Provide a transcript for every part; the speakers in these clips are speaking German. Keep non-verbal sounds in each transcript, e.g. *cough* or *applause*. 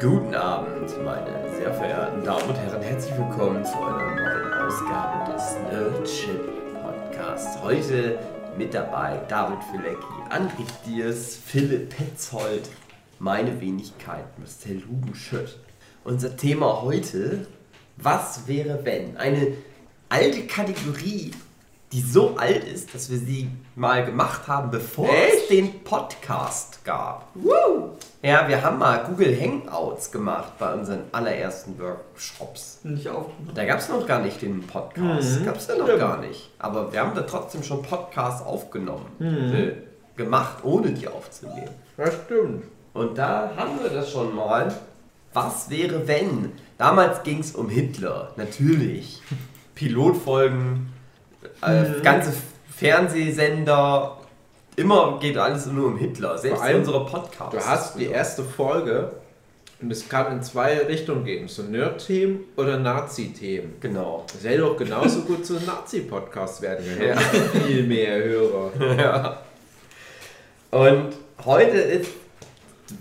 Guten Abend, meine sehr verehrten Damen und Herren. Herzlich willkommen zu einer neuen Ausgabe des Nerdship Podcasts. Heute mit dabei David Filecki, André Diers, Philipp Petzold, meine Wenigkeit, Mr. Hugenschütt. Unser Thema heute, was wäre wenn? Eine alte Kategorie, die so alt ist, dass wir sie mal gemacht haben, bevor es den Podcast gab. Woo! Ja, wir haben mal Google Hangouts gemacht bei unseren allerersten Workshops. Nicht auf. Da gab es noch gar nicht den Podcast. Mhm. Gab es ja noch gar nicht. Aber wir haben da trotzdem schon Podcasts aufgenommen. Äh, gemacht, ohne die aufzunehmen. Das stimmt. Und da haben wir das schon mal. Was wäre, wenn? Damals ging es um Hitler, natürlich. *laughs* Pilotfolgen, äh, Mhm. ganze Fernsehsender. Immer geht alles nur um Hitler. Selbst Vor allem, unsere Podcasts. Du hast die erste Folge und es kann in zwei Richtungen gehen. So Nerd-Themen oder Nazi-Themen. Genau. Das hätte doch genauso gut zu Nazi-Podcast werden können. Ja. *laughs* Viel mehr Hörer. Ja. Und heute ist,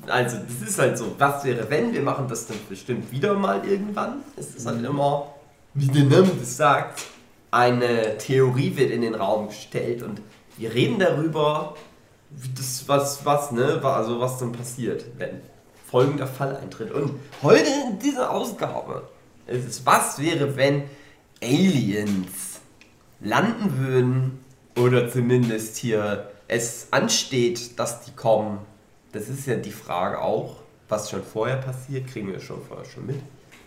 also das ist halt so, was wäre wenn, wir machen das dann bestimmt wieder mal irgendwann. Es ist halt immer, wie der Name das sagt, eine Theorie wird in den Raum gestellt und wir reden darüber, das, was, was, ne, also was dann passiert, wenn folgender Fall eintritt. Und heute in dieser Ausgabe ist es, was wäre, wenn Aliens landen würden oder zumindest hier es ansteht, dass die kommen. Das ist ja die Frage auch. Was schon vorher passiert, kriegen wir schon vorher schon mit.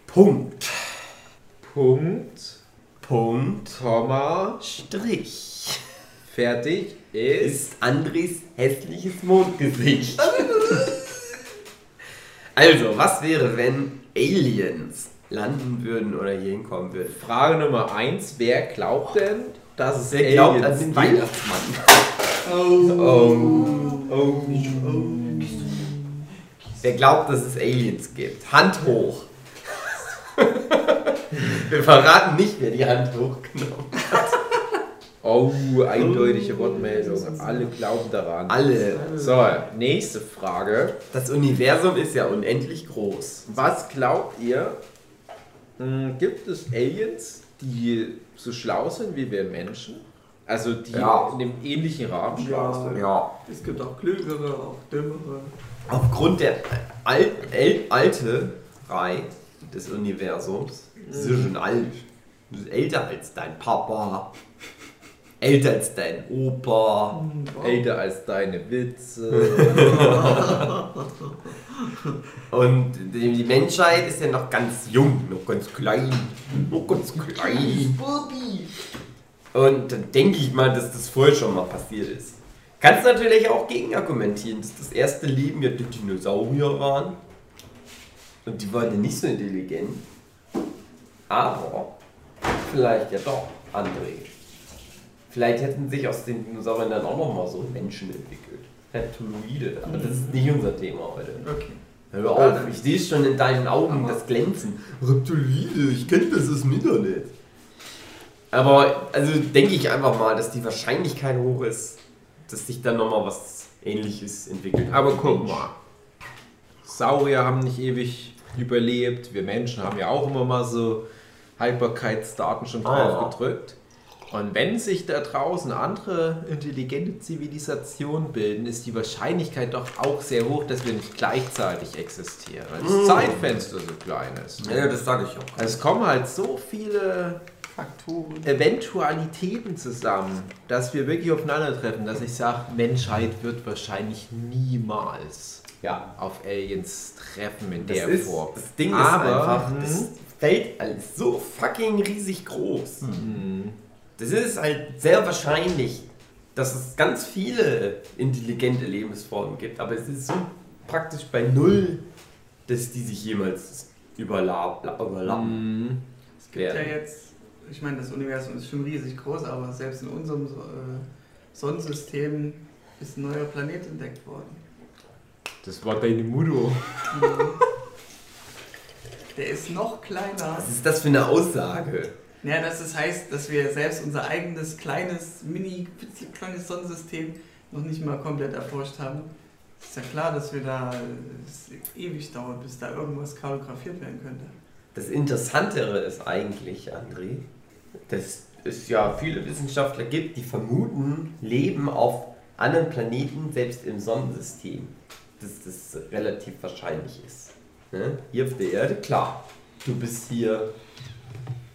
Punkt. Punkt, Punkt. Komma, Strich. Fertig ist. Ist Andres hässliches Mondgesicht. *laughs* also, was wäre, wenn Aliens landen würden oder hier hinkommen würden? Frage Nummer 1. Wer glaubt denn, dass es Wer glaubt an Aliens den gibt? Weihnachtsmann? Oh. Oh. Wer glaubt, dass es Aliens gibt? Hand hoch. *laughs* Wir verraten nicht, wer die Hand hochgenommen hat. Oh, eindeutige Wortmeldung. Alle glauben daran. Alle. So, nächste Frage. Das Universum ist ja unendlich groß. Was glaubt ihr? mh, Gibt es Aliens, die so schlau sind wie wir Menschen? Also die Ja. in dem ähnlichen Rahmen schlau Ja. sind? Ja. Es gibt auch klügere, auch dümmere. Aufgrund der Al El Alte Reihe des Universums, das ist ja schon alt. Du bist älter als dein Papa, älter als dein Opa. Älter als deine Witze. *laughs* Und die Menschheit ist ja noch ganz jung, noch ganz klein. Noch ganz klein. Und dann denke ich mal, dass das vorher schon mal passiert ist. Kannst natürlich auch gegen argumentieren, dass das erste Leben ja die Dinosaurier waren. Und die waren ja nicht so intelligent. Aber vielleicht ja doch, André. Vielleicht hätten sich aus den Dinosauriern dann auch nochmal so Menschen entwickelt. Reptiloide. Aber das ist nicht unser Thema heute. Okay. Hör auf, ich sehe schon in deinen Augen das Glänzen. Reptilide, ich kenne das aus dem Internet. Aber also denke ich einfach mal, dass die Wahrscheinlichkeit hoch ist, dass sich dann nochmal was ähnliches entwickelt. Aber guck mal. Saurier haben nicht ewig überlebt. Wir Menschen haben ja auch immer mal so Haltbarkeitsdaten schon drauf Ah, ja. Und wenn sich da draußen andere intelligente Zivilisationen bilden, ist die Wahrscheinlichkeit doch auch sehr hoch, dass wir nicht gleichzeitig existieren, weil das Zeitfenster so klein ist. Ja, das sage ich auch. Es kommen halt so viele Faktoren. Eventualitäten zusammen, dass wir wirklich aufeinandertreffen, dass ich sage, Menschheit wird wahrscheinlich niemals Ja. auf Aliens treffen in Das, der ist, Form. das Ding Aber, ist einfach, hm. das Weltall ist so fucking riesig groß. Hm. Das ist halt sehr wahrscheinlich, dass es ganz viele intelligente Lebensformen gibt, aber es ist so praktisch bei null, dass die sich jemals überla überlappen Hm. Es gibt ja werden. jetzt, ich meine, das Universum ist schon riesig groß, aber selbst in unserem äh, Sonnensystem ist ein neuer Planet entdeckt worden. Das war deine Mutter. Der ist noch kleiner. Was ist das für eine Aussage? Ja, das ist, heißt, dass wir selbst unser eigenes kleines, mini, kleines Sonnensystem noch nicht mal komplett erforscht haben. Ist ja klar, dass wir da es ewig dauert, bis da irgendwas kartografiert werden könnte. Das Interessantere ist eigentlich, André, dass es ja viele Wissenschaftler gibt, die vermuten, Leben auf anderen Planeten, selbst im Sonnensystem, dass das relativ wahrscheinlich ist. Ne? Hier auf der Erde, klar. Du bist hier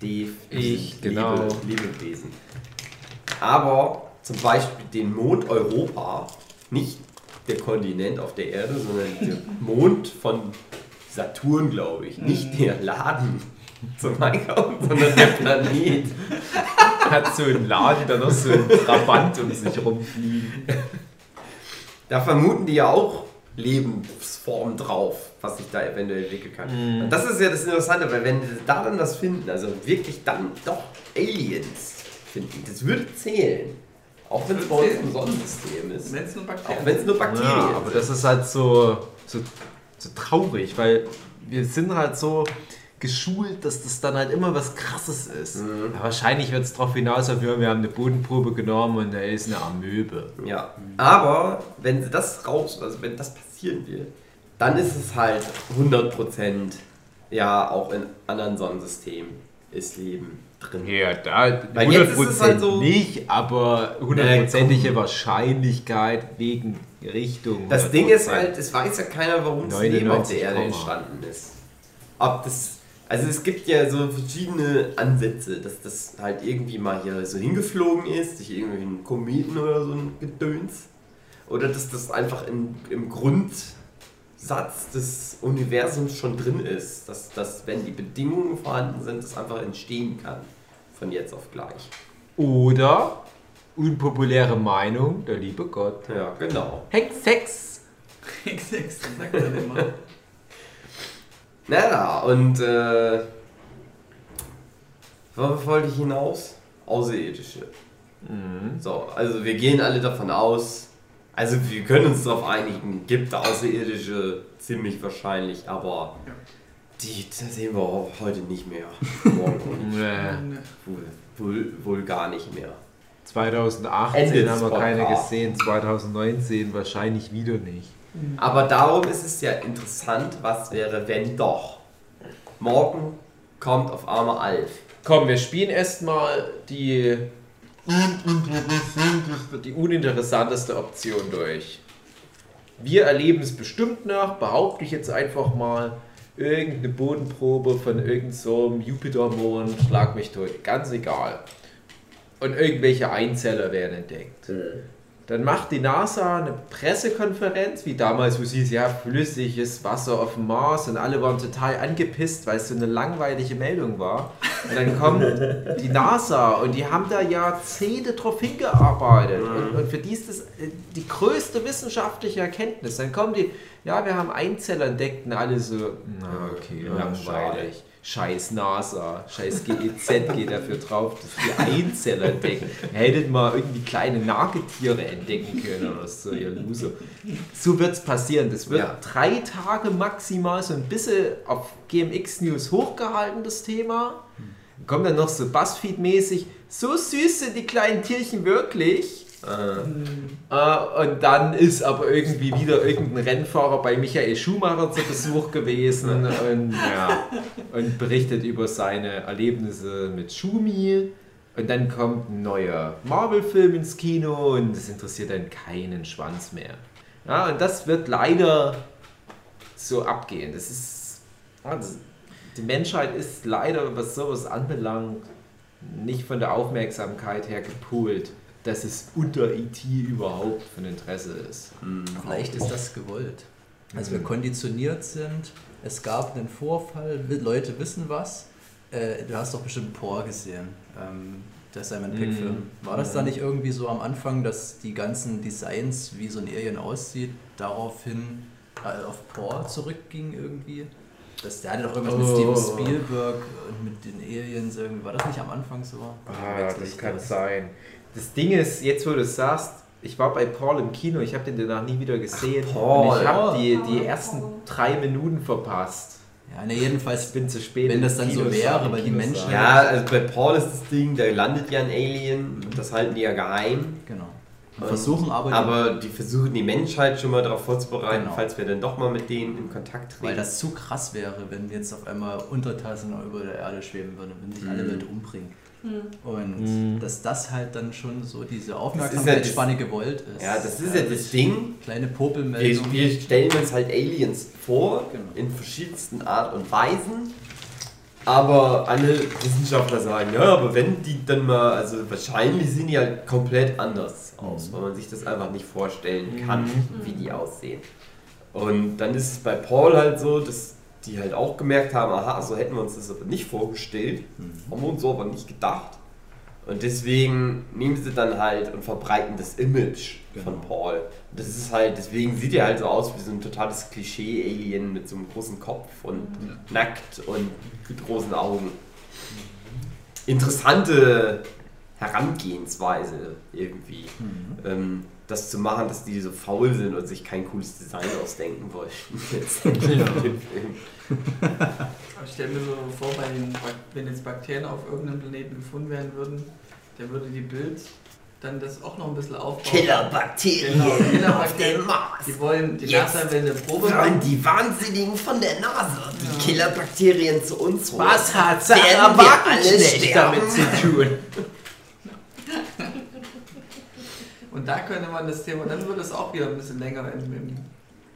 Dave, Ich, Lebe- genau. Lebewesen. Aber zum Beispiel den Mond Europa, nicht der Kontinent auf der Erde, sondern der *laughs* Mond von Saturn, glaube ich. Nicht der Laden zum Einkaufen, sondern der Planet. *laughs* Hat so einen Laden, da noch so ein Trabant um sich rumfliegen. Da vermuten die ja auch Lebensformen drauf, was sich da eventuell entwickeln kann. Mhm. Und das ist ja das Interessante, weil wenn sie da dann das finden, also wirklich dann doch Aliens finden, das würde zählen. Auch wenn es bei uns im Sonnensystem ist. Wenn es nur Auch Bakterien wenn es nur Bakterien Ja, aber das ist halt so, so, so traurig, weil wir sind halt so geschult, dass das dann halt immer was Krasses ist. Mhm. Ja, wahrscheinlich wird es darauf ja, wir haben eine Bodenprobe genommen und da ist eine Amöbe. Ja, aber wenn das raus, also wenn das passieren will, dann ist es halt 100% ja auch in anderen Sonnensystemen ist Leben drin. Ja, da Weil jetzt ist es 100% halt so- nicht, aber hundertprozentige Wahrscheinlichkeit wegen Richtung. Das Ding ist 100%. halt, es weiß ja keiner, warum das Leben auf der 99, Erde entstanden ist. Ob das, also es gibt ja so verschiedene Ansätze, dass das halt irgendwie mal hier so hingeflogen ist, durch irgendwelchen Kometen oder so ein Gedöns. Oder dass das einfach in, im Grundsatz des Universums schon drin ist. Dass, dass, wenn die Bedingungen vorhanden sind, das einfach entstehen kann. Von jetzt auf gleich. Oder unpopuläre Meinung, der liebe Gott. Ja, genau. Hex, Hex. X6, sagt man immer. Naja, und äh, worauf wollte ich hinaus? Außerirdische. Mhm. So, also wir gehen alle davon aus, also wir können uns darauf einigen, gibt Außerirdische ziemlich wahrscheinlich, aber Ja. die das sehen wir auch heute nicht mehr. Morgen auch nicht. Nee. Wohl, wohl, wohl gar nicht mehr. 2018 Ende haben wir keine Podcasts. gesehen, 2019 wahrscheinlich wieder nicht. Aber darum ist es ja interessant, was wäre, wenn doch. Morgen kommt auf einmal Alf. Komm, wir spielen erstmal die, die uninteressanteste Option durch. Wir erleben es bestimmt nach, behaupte ich jetzt einfach mal, irgendeine Bodenprobe von irgendeinem so Jupitermond, schlag mich tot, ganz egal. Und irgendwelche Einzeller werden entdeckt. Dann macht die NASA eine Pressekonferenz, wie damals, wo sie ja, flüssiges Wasser auf dem Mars und alle waren total angepisst, weil es so eine langweilige Meldung war. Und dann kommt die NASA und die haben da Jahrzehnte drauf hingearbeitet. Und, und für die ist das äh, die größte wissenschaftliche Erkenntnis. Dann kommen die, ja, wir haben Einzeller entdeckt und alle so, na okay, langweilig. Scheiß NASA, scheiß GEZ geht dafür drauf, dass die Einzeller entdecken. Hättet mal irgendwie kleine Nagetiere entdecken können oder so, ihr Loser. So wird es passieren. Das wird Ja. drei Tage maximal so ein bisschen auf GMX News hochgehalten, das Thema. Kommt dann noch so Buzzfeed-mäßig, so süß sind die kleinen Tierchen wirklich. Äh, Äh, und dann ist aber irgendwie wieder irgendein Rennfahrer bei Michael Schumacher zu Besuch gewesen *laughs* und, ja, und berichtet über seine Erlebnisse mit Schumi. Und dann kommt ein neuer Marvel-Film ins Kino und das interessiert dann keinen Schwanz mehr. Ja, und das wird leider so abgehen. Das ist. das, die Menschheit ist leider, was sowas anbelangt, nicht von der Aufmerksamkeit her gepoolt, dass es unter IT überhaupt von Interesse ist. Vielleicht ist das gewollt. Also wir konditioniert sind, es gab einen Vorfall, Leute wissen was. Äh, du hast doch bestimmt Por gesehen, ähm, der Simon Peck Film. War das da nicht irgendwie so am Anfang, dass die ganzen Designs, wie so ein Alien aussieht, daraufhin äh, auf Por zurückging irgendwie? Das, der hatte doch irgendwas mit Oh. Steven Spielberg und mit den Aliens irgendwie. War das nicht am Anfang so? Ah, das kann sein. Das Ding ist, jetzt wo du es sagst, ich war bei Paul im Kino, ich habe den danach nie wieder gesehen. Ach, Paul. Und ich habe die, die ersten drei Minuten verpasst. Ja, ne, jedenfalls Ich bin zu spät. Wenn das dann so Kinos wäre, rein, weil die Menschen- ja, also bei Paul ist das Ding, da landet ja ein Alien, das halten die ja geheim. Genau. Versuchen aber, Aber die versuchen die Menschheit schon mal darauf vorzubereiten, Genau. falls wir dann doch mal mit denen in Kontakt treten. weil das zu krass wäre, wenn jetzt auf einmal Untertassen über der Erde schweben würden, wenn sich alle Mhm. Leute umbringen. Hm. Und Mhm. dass das halt dann schon so diese ja Aufmerksamkeitsspanne gewollt ist. ja, das ist ja das Ding. Kleine Wir, Popelmeldung. wir stellen uns halt Aliens vor, Genau. in verschiedensten Art und Weisen. Aber alle Wissenschaftler sagen, ja, aber wenn die dann mal, also wahrscheinlich sehen die halt komplett anders aus, weil man sich das einfach nicht vorstellen kann, wie die aussehen. Und dann ist es bei Paul halt so, dass die halt auch gemerkt haben, aha, so hätten wir uns das aber nicht vorgestellt, haben wir uns so aber nicht gedacht. Und deswegen nehmen sie dann halt und verbreiten das Image von Genau. Paul. Das ist halt, deswegen sieht er halt so aus wie so ein totales Klischee-Alien mit so einem großen Kopf und nackt und mit großen Augen. Interessante Herangehensweise irgendwie. Ähm, das zu machen, dass die so faul sind und sich kein cooles Design ausdenken wollten. *laughs* Jetzt. Aber ich stelle mir so vor, bei den wenn jetzt Bakterien auf irgendeinem Planeten gefunden werden würden, der würde die Bild dann das auch noch ein bisschen aufbauen. Killerbakterien Genau, auf dem Killerbakterien. Mars. Die wollen, die Jetzt NASA will eine Probe machen. die Wahnsinnigen von der NASA die Ja. Killerbakterien zu uns holen? Was hat Sarah Wagenknecht damit zu tun? *laughs* Und da könnte man das Thema, dann würde es auch wieder ein bisschen länger im, im,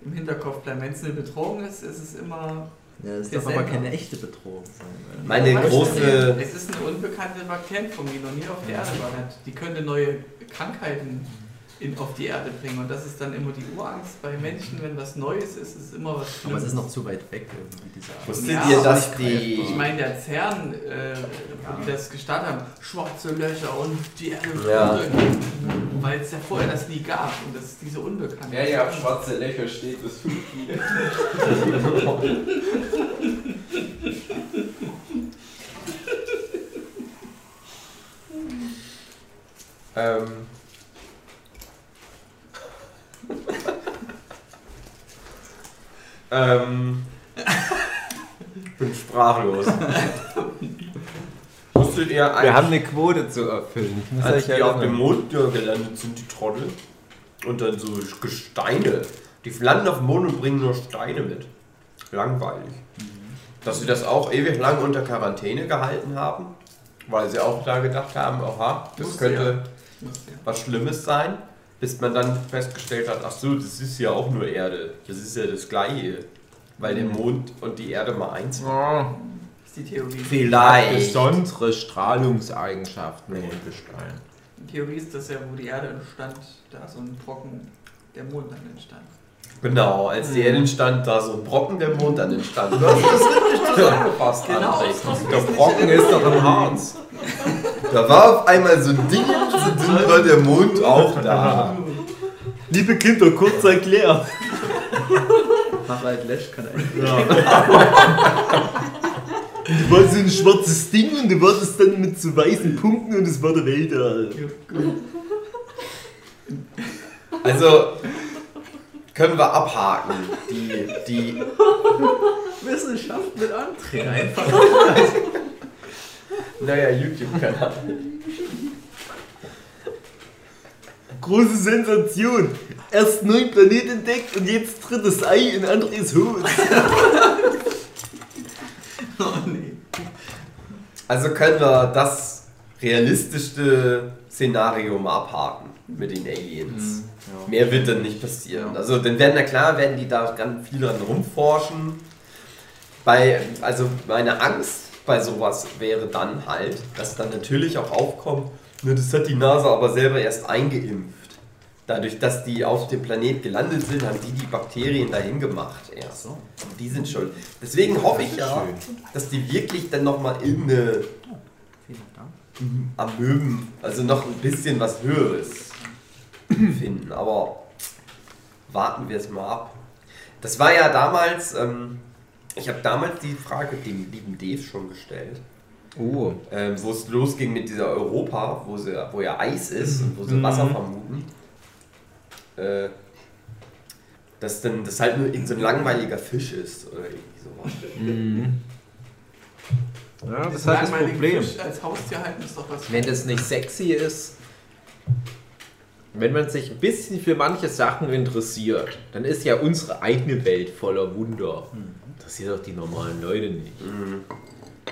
im Hinterkopf bleiben. Wenn es eine Bedrohung ist, ist es immer. Ja, das darf aber keine echte Bedrohung sein. oder? Meine du, große. Es ist eine unbekannte Bakterienform, die noch nie auf der Erde war. Die könnte neue Krankheiten in, auf die Erde bringen. Und das ist dann immer die Urangst bei Menschen, wenn was Neues ist, ist immer was Aber es Schlimmes. ist noch zu weit weg irgendwie, diese Art. Wusstet Ja, ihr, dass die. Ich meine, der CERN, äh, wo die das gestartet haben, schwarze Löcher und die Erde Ja. weil es ja vorher das nie gab und das ist diese Unbekannte. Ja, ja, schwarze Löcher steht das für *laughs* Ähm. *laughs* ähm. Ich bin sprachlos. Wusstet ihr Wir eigentlich, haben eine Quote zu erfüllen. Ich als die auf dem. Mond gelandet sind, die Trottel, und dann so Gesteine, die landen auf dem Mond und bringen nur Steine mit. Langweilig. Dass sie das auch ewig lang unter Quarantäne gehalten haben, weil sie auch da gedacht haben, aha, das könnte was Schlimmes sein, bis man dann festgestellt hat, ach so, das ist ja auch nur Erde. Das ist ja das Gleiche. Weil der Mond und die Erde mal eins sind. Das ist die Theorie. Vielleicht. besondere Strahlungseigenschaften im Gestein. Die Theorie ist, dass ja, wo die Erde entstand, da so ein Brocken der Mond dann entstand. Genau, als die Erde entstand, da so ein Brocken der Mond dann entstand. *laughs* Das richtig zusammengefasst, Genau, das ist Der richtig. Brocken ist doch im Harz. Da war auf einmal so ein Ding, so dünn war der Mond auch da. Liebe Kinder, kurz erklärt. Harald Lesch kann eigentlich. Du war so ein schwarzes Ding und du war das dann mit so weißen Punkten und es war der Weltall. Also können wir abhaken. Die, die Wissenschaft mit André einfach. *laughs* naja, YouTube-Kanal. Große Sensation. Erst neun Planet entdeckt und jetzt drittes Ei in Andres Hut. *laughs* Oh nee. Also können wir das realistischste Szenario mal abhaken mit den Aliens. Mehr wird dann nicht passieren. Also dann werden, na klar, werden die da ganz viel dran rumforschen. Bei, also meine Angst bei sowas wäre dann halt, dass dann natürlich auch aufkommt, das hat die NASA aber selber erst eingeimpft. Dadurch, dass die auf dem Planet gelandet sind, haben die die Bakterien dahin gemacht erst. So. Die sind schuld. Deswegen hoffe ich ja, dass die wirklich dann nochmal Vielen Dank. Amöben, also noch ein bisschen was Höheres finden. Aber warten wir es mal ab. Das war ja damals, ähm, ich habe damals die Frage dem lieben Dave schon gestellt, Oh. ähm, wo es losging mit dieser Europa, wo, sie, wo ja Eis ist und wo sie Mhm. Wasser vermuten. Äh, dass dann das halt nur irgend so ein langweiliger Fisch ist oder irgendwie sowas. Mhm. Ja, das ist halt das Problem. Fisch als Haustier halten ist doch was. Wenn das nicht sexy ist, wenn man sich ein bisschen für manche Sachen interessiert, dann ist ja unsere eigene Welt voller Wunder. Interessiert doch die normalen Leute nicht.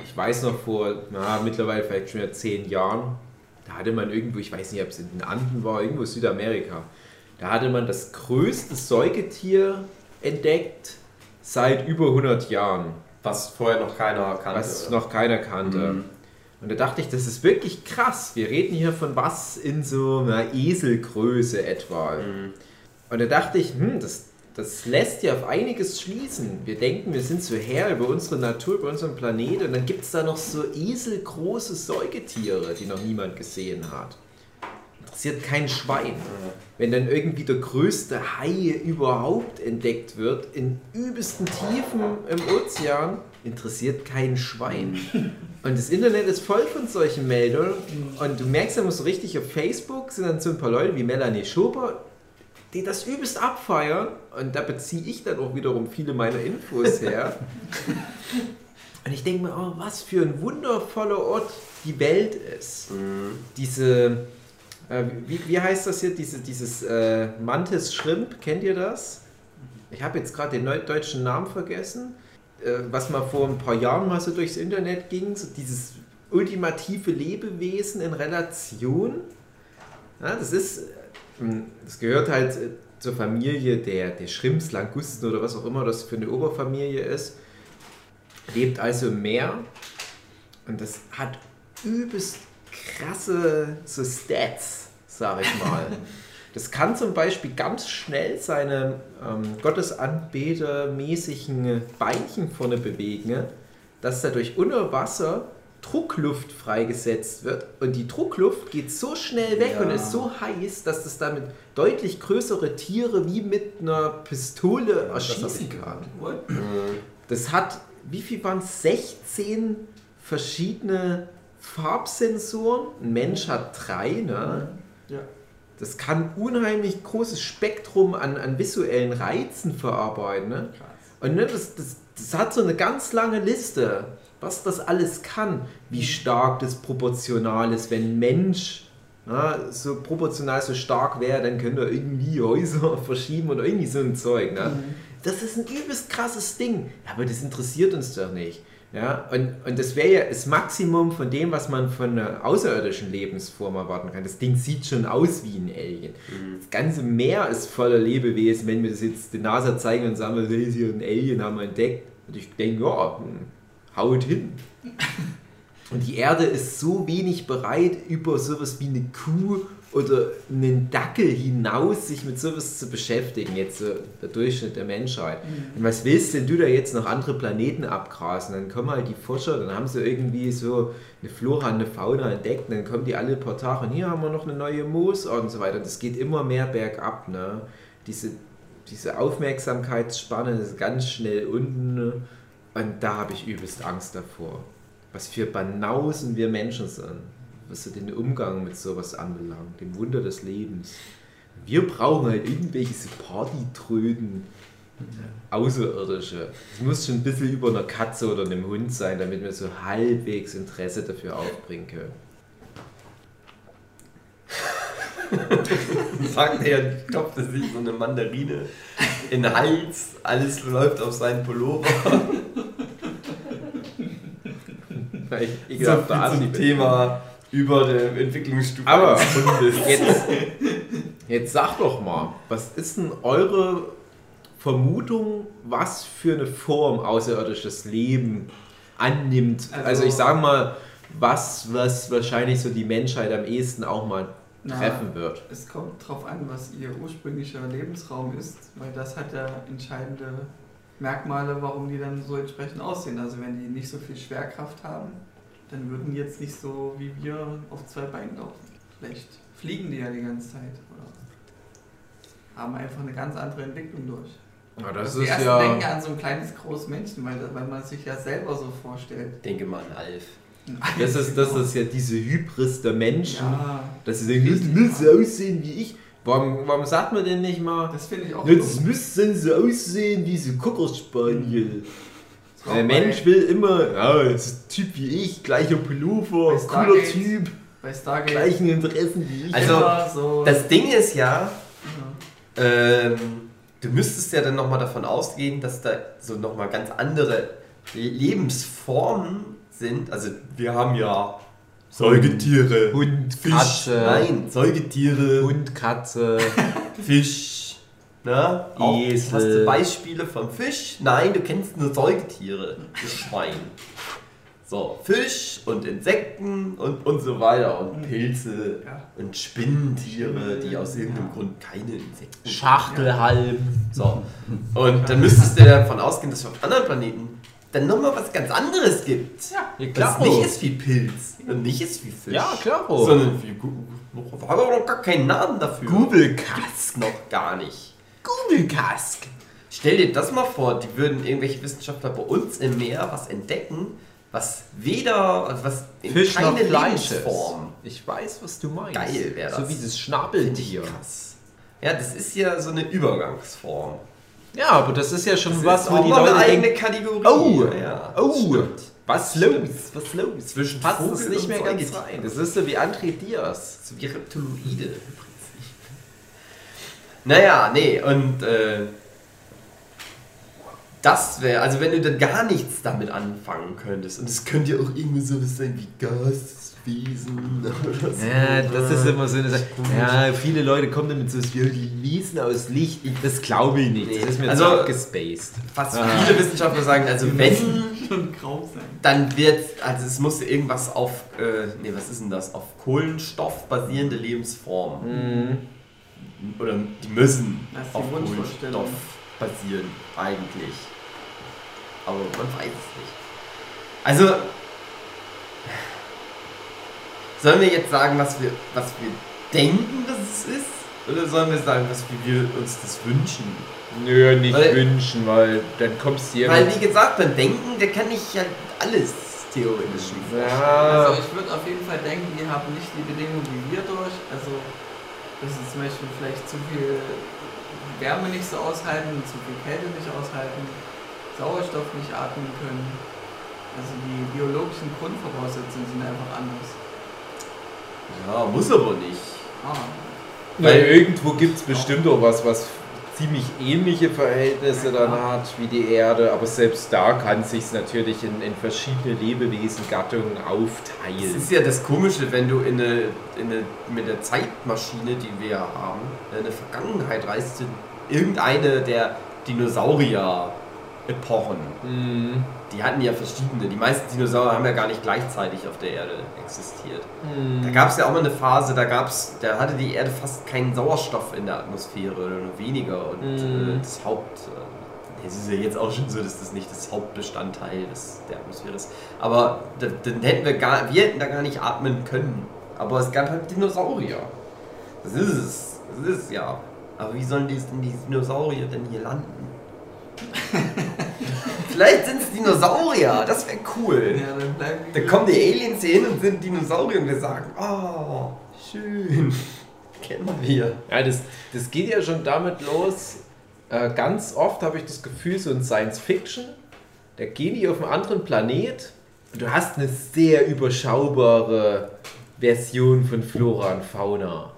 Ich weiß noch vor, na, mittlerweile vielleicht schon wieder zehn Jahren, da hatte man irgendwo, ich weiß nicht, ob es in den Anden war, irgendwo Südamerika, da hatte man das größte Säugetier entdeckt seit über 100 Jahren, Was vorher noch keiner kannte. was noch keiner kannte. Mhm. Und da dachte ich, das ist wirklich krass. Wir reden hier von was in so einer Eselgröße etwa. Mhm. Und da dachte ich, hm, das, das lässt ja auf einiges schließen. Wir denken, wir sind so Herr über unsere Natur, über unseren Planeten und dann gibt es da noch so eselgroße Säugetiere, die noch niemand gesehen hat. Interessiert kein Schwein. Wenn dann irgendwie der größte Hai überhaupt entdeckt wird, in übelsten Tiefen im Ozean, interessiert kein Schwein. *laughs* Und das Internet ist voll von solchen Meldungen. Und du merkst ja immer so richtig auf Facebook sind dann so ein paar Leute wie Melanie Schober, die das übelst abfeiern. Und da beziehe ich dann auch wiederum viele meiner Infos her. *laughs* Und ich denke mir, oh, was für ein wundervoller Ort die Welt ist. Mhm. Diese, äh, wie, wie heißt das hier, Diese, dieses äh, Mantis Shrimp, kennt ihr das? Ich habe jetzt gerade den deutschen Namen vergessen, äh, was mal vor ein paar Jahren mal so durchs Internet ging, so dieses ultimative Lebewesen in Relation. Ja, das ist, das gehört halt äh, zur Familie der, der Shrimps, Langusten oder was auch immer das für eine Oberfamilie ist. Lebt also im Meer und das hat übelst krasse so Stats, sag ich mal. *laughs* Das kann zum Beispiel ganz schnell seine ähm, Gottesanbetermäßigen Beinchen vorne bewegen, dass dadurch unter Wasser Druckluft freigesetzt wird und die Druckluft geht so schnell weg Ja. und ist so heiß, dass das damit deutlich größere Tiere wie mit einer Pistole erschießen kann. Mhm. Das hat, wie viel waren es? 16 verschiedene Farbsensoren. Ein Mensch hat drei, ne? Ja. Das kann unheimlich großes Spektrum an, an visuellen Reizen verarbeiten. Ne? Und ne, das, das, das hat so eine ganz lange Liste, was das alles kann. Wie stark das proportional ist, wenn ein Mensch na, so proportional so stark wäre, dann könnte er irgendwie *laughs* Häuser verschieben oder irgendwie so ein Zeug. Ne? Das ist ein übelst krasses Ding. Aber das interessiert uns doch nicht. Ja, und, und das wäre ja das Maximum von dem, was man von einer außerirdischen Lebensform erwarten kann. Das Ding sieht schon aus wie ein Alien. Das ganze Meer ist voller Lebewesen. Wenn wir das jetzt den NASA zeigen und sagen, hey, hier ein Alien haben wir entdeckt. Und ich denke, ja, hm, haut hin. *laughs* Und die Erde ist so wenig bereit, über sowas wie eine Kuh oder einen Dackel hinaus sich mit sowas zu beschäftigen, jetzt so der Durchschnitt der Menschheit. Und was willst denn du da jetzt noch andere Planeten abgrasen? Dann kommen halt die Forscher, dann haben sie irgendwie so eine Flora, eine Fauna entdeckt, und dann kommen die alle paar Tage und hier haben wir noch eine neue Moosart und so weiter. Das geht immer mehr bergab. Ne? Diese, diese Aufmerksamkeitsspanne ist ganz schnell unten ne? und da habe ich übelst Angst davor. Was für Banausen wir Menschen sind, was so den Umgang mit sowas anbelangt, dem Wunder des Lebens. Wir brauchen halt irgendwelche Partytröden, Außerirdische. Es muss schon ein bisschen über einer Katze oder einem Hund sein, damit wir so halbwegs Interesse dafür aufbringen können. *laughs* Sagt er, stopfte sich so eine Mandarine in den Hals, alles läuft auf seinen Pullover. Ich, So ich glaub, da zum Thema über der Entwicklungsstufe Aber-. *laughs* Jetzt, jetzt sag doch mal, was ist denn eure Vermutung, was für eine Form außerirdisches Leben annimmt? Also, Also- ich sage mal, was, was wahrscheinlich so die Menschheit am ehesten auch mal Na, treffen wird. Es kommt drauf an, was ihr ursprünglicher Lebensraum ist, weil das hat ja entscheidende Merkmale, warum die dann so entsprechend aussehen. Also wenn die nicht so viel Schwerkraft haben, dann würden die jetzt nicht so wie wir auf zwei Beinen laufen. Vielleicht fliegen die ja die ganze Zeit oder haben einfach eine ganz andere Entwicklung durch. Ja, das die ist ersten ja. denken an so ein kleines großes Männchen, weil, weil man sich ja selber so vorstellt. Denke mal an Alf. Das ist, das ist ja diese Hybris der Menschen, Ja, dass sie denken, das müsste aussehen wie ich. Warum, warum sagt man denn nicht mal, das finde ich auch das dumm. müsste so aussehen wie so Cockerspaniel? Der Mensch will immer, ja, ein Typ wie ich, gleicher Pullover, Bei cooler. Typ. Gleichen Interessen wie ich. Also, so. Das Ding ist ja, Ja. ähm, du müsstest ja dann nochmal davon ausgehen, dass da so nochmal ganz andere Lebensformen sind. Also wir haben ja Säugetiere, Hund, Fisch, Katze, nein, Säugetiere, Hund, Katze. *laughs* Fisch. Ne? Auch, Esel. Hast du Beispiele vom Fisch? Nein, du kennst nur Säugetiere, das Schwein. So, Fisch und Insekten und, und so weiter und Pilze Ja. und Spinnentiere, die aus Ja. irgendeinem Grund keine Insekten. Schachtelhalm. So. Und dann müsstest du davon ausgehen, dass es auf anderen Planeten dann nochmal was ganz anderes gibt. Ja. Ja, Das klaro. nicht ist wie Pilz und nicht ist wie Fisch. Ja, klaro. Sondern wie. Noch- Haben wir noch gar keinen Namen dafür. Gubelkask. Noch gar nicht. Gubelkask. Stell dir das mal vor, die würden irgendwelche Wissenschaftler bei uns im Meer was entdecken, was weder, also was in Fisch keine Fleisch ist. Lebensform. Ich weiß, was du meinst. Geil wär So das. wie das Schnabeltier. Ja, das ist ja so eine Übergangsform. Ja, aber das ist ja schon Das was, wo die noch eine Leute eigene Kategorie. Oh, ja, oh, stimmt. was los, was los. Zwischen Passt Vogel das nicht mehr ganz Säugetier. rein. Das ist so wie André Diaz. So wie Reptiloide im Prinzip. Naja, nee, und äh, das wäre, also wenn du dann gar nichts damit anfangen könntest, und es könnte ja auch irgendwie sowas sein wie Gaswesen oder so. Ja, das ist immer so eine Sache. Ja, viele Leute kommen damit so, die Wiesen aus Licht. Das glaube ich nicht. Das ist mir Also- abgespaced. Was Ah. viele Wissenschaftler sagen, also wenn, schon grau sein. dann wird, also es muss irgendwas auf, äh, nee, was ist denn das, auf Kohlenstoff basierende Lebensformen. Mhm. Oder die müssen die auf. Kohlenstoff basieren, eigentlich. Aber man weiß es nicht. Also, sollen wir jetzt sagen, was wir, was wir denken, dass es ist? Oder sollen wir sagen, was wir uns das wünschen? Nö, nicht Weil- wünschen, weil dann kommst du hier Weil, mit- wie gesagt, beim Denken, der kann ich ja alles theoretisch nicht vorstellen. Ja, Also ich würde auf jeden Fall denken, die haben nicht die Bedingungen wie wir durch. Also dass sie zum Beispiel vielleicht zu viel Wärme nicht so aushalten, zu viel Kälte nicht aushalten, Sauerstoff nicht atmen können. Also die biologischen Grundvoraussetzungen sind einfach anders. Ja, muss aber nicht. Ah, Weil irgendwo gibt es bestimmt auch was, was ziemlich ähnliche Verhältnisse dann hat wie die Erde, aber selbst da kann sich natürlich in, in verschiedene Lebewesen-Gattungen Das aufteilen. ist ja das Komische, wenn du in eine, in eine, mit der Zeitmaschine, die wir haben, in eine Vergangenheit reist, in irgendeine der Dinosaurier-Epochen. Mhm. Die hatten ja verschiedene. Die meisten Dinosaurier haben ja gar nicht gleichzeitig auf der Erde existiert. Mhm. Da gab es ja auch mal eine Phase, da gab's, da hatte die Erde fast keinen Sauerstoff in der Atmosphäre oder nur weniger. Und Mhm. äh, das Haupt. Äh, es ist ja jetzt auch schon so, dass das nicht das Hauptbestandteil des, der Atmosphäre ist. Aber da- dann hätten wir gar, wir hätten da gar nicht atmen können. Aber es gab halt Dinosaurier. Das ist es. Das ist es ja. Aber wie sollen die, denn die Dinosaurier denn hier landen? *laughs* Vielleicht sind es Dinosaurier, das wäre cool. ja, dann bleiben die. Da kommen die Aliens hier hin und sind Dinosaurier und wir sagen, oh, schön, kennen wir. Ja, das, das geht ja schon damit los. Äh, ganz oft habe ich das Gefühl, so in Science Fiction, da gehen die auf einen anderen Planet und du hast eine sehr überschaubare Version von Flora und Fauna.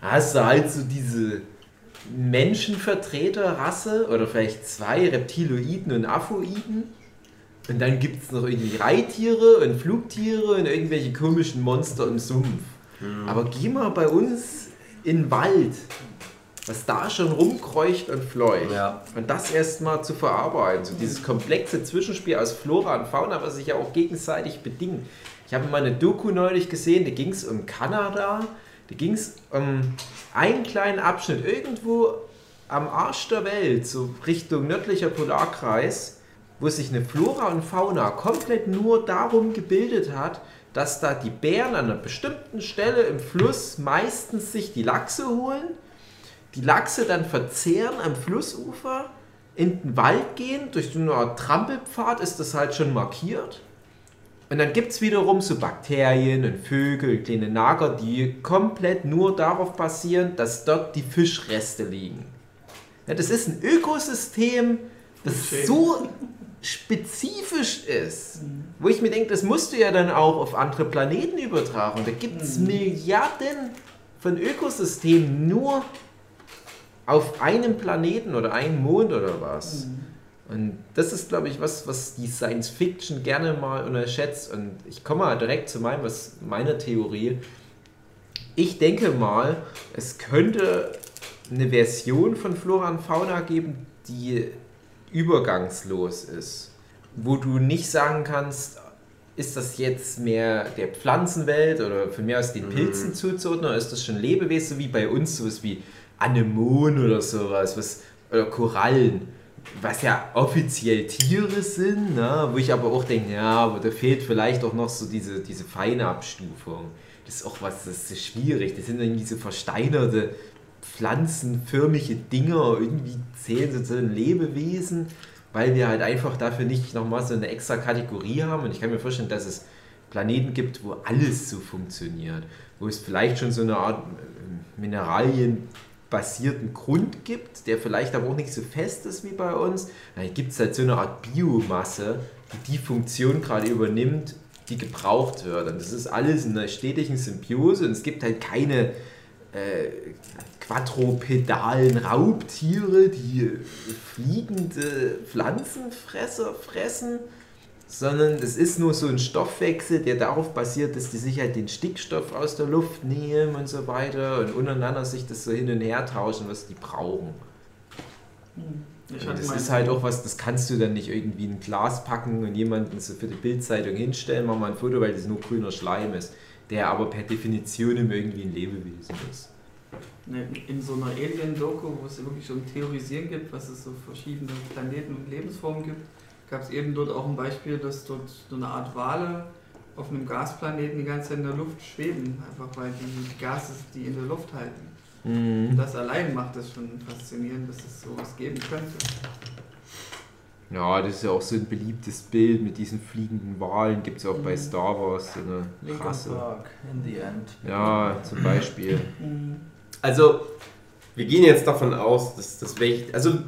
Da hast du halt so diese Menschenvertreterrasse oder vielleicht zwei Reptiloiden und Aphoiden. Und dann gibt es noch irgendwie Reittiere und Flugtiere und irgendwelche komischen Monster im Sumpf. Aber geh mal bei uns in den Wald, was da schon rumkreucht und fleucht. Ja. Und das erstmal zu verarbeiten. So dieses komplexe Zwischenspiel aus Flora und Fauna, was sich ja auch gegenseitig bedingt. Ich habe mal eine Doku neulich gesehen, da ging es um Kanada. Da ging es um einen kleinen Abschnitt irgendwo am Arsch der Welt, so Richtung nördlicher Polarkreis, wo sich eine Flora und Fauna komplett nur darum gebildet hat, dass da die Bären an einer bestimmten Stelle im Fluss meistens sich die Lachse holen, die Lachse dann verzehren am Flussufer, in den Wald gehen, durch so eine Art Trampelpfad ist das halt schon markiert. Und dann gibt es wiederum so Bakterien und Vögel, kleine Nager, die komplett nur darauf basieren, dass dort die Fischreste liegen. Ja, das ist ein Ökosystem, das Schön. so spezifisch ist, wo ich mir denke, das musst du ja dann auch auf andere Planeten übertragen. Da gibt es Milliarden von Ökosystemen nur auf einem Planeten oder einem Mond oder was. Und das ist, glaube ich, was, was die Science Fiction gerne mal unterschätzt. Und ich komme mal direkt zu meinem, was meiner Theorie. Ich denke mal, es könnte eine Version von Flora und Fauna geben, die übergangslos ist. Wo du nicht sagen kannst, ist das jetzt mehr der Pflanzenwelt oder von mir aus den Pilzen zuzuordnen oder ist das schon Lebewesen, wie bei uns, sowas wie Anemonen oder sowas, was, oder Korallen, was ja offiziell Tiere sind, ne? wo ich aber auch denke, ja, aber da fehlt vielleicht auch noch so diese, diese feine Abstufung. Das ist auch was, das ist schwierig. Das sind irgendwie so versteinerte, pflanzenförmige Dinger, irgendwie zählen sie zu den Lebewesen, weil wir halt einfach dafür nicht nochmal so eine extra Kategorie haben. Und ich kann mir vorstellen, dass es Planeten gibt, wo alles so funktioniert, wo es vielleicht schon so eine Art äh, mineralienbasierten Grund gibt, der vielleicht aber auch nicht so fest ist wie bei uns. Dann gibt es halt so eine Art Biomasse, die die Funktion gerade übernimmt, die gebraucht wird. Und das ist alles in einer stetigen Symbiose und es gibt halt keine äh, quadrupedalen Raubtiere, die fliegende Pflanzenfresser fressen, sondern es ist nur so ein Stoffwechsel, der darauf basiert, dass die sich halt den Stickstoff aus der Luft nehmen und so weiter und untereinander sich das so hin und her tauschen, was die brauchen. Hatte das ist halt auch was, das kannst du dann nicht irgendwie in ein Glas packen und jemanden so für die Bildzeitung hinstellen, mach mal ein Foto, weil das nur grüner Schleim ist, der aber per Definition immer irgendwie ein Lebewesen ist. Ne, in so einer Alien-Doku, wo es wirklich um Theorisieren gibt, was es so verschiedene Planeten und Lebensformen gibt, gab es eben dort auch ein Beispiel, dass dort so eine Art Wale auf einem Gasplaneten die ganze Zeit in der Luft schweben, einfach weil die, Gase die in der Luft halten. Und das allein macht es schon faszinierend, dass es sowas geben könnte. Ja, das ist ja auch so ein beliebtes Bild mit diesen fliegenden Walen, gibt es auch bei Mhm. Star Wars so eine krasse. Park, in the end. Ja, zum Beispiel. Also, wir gehen jetzt davon aus, dass das welch, also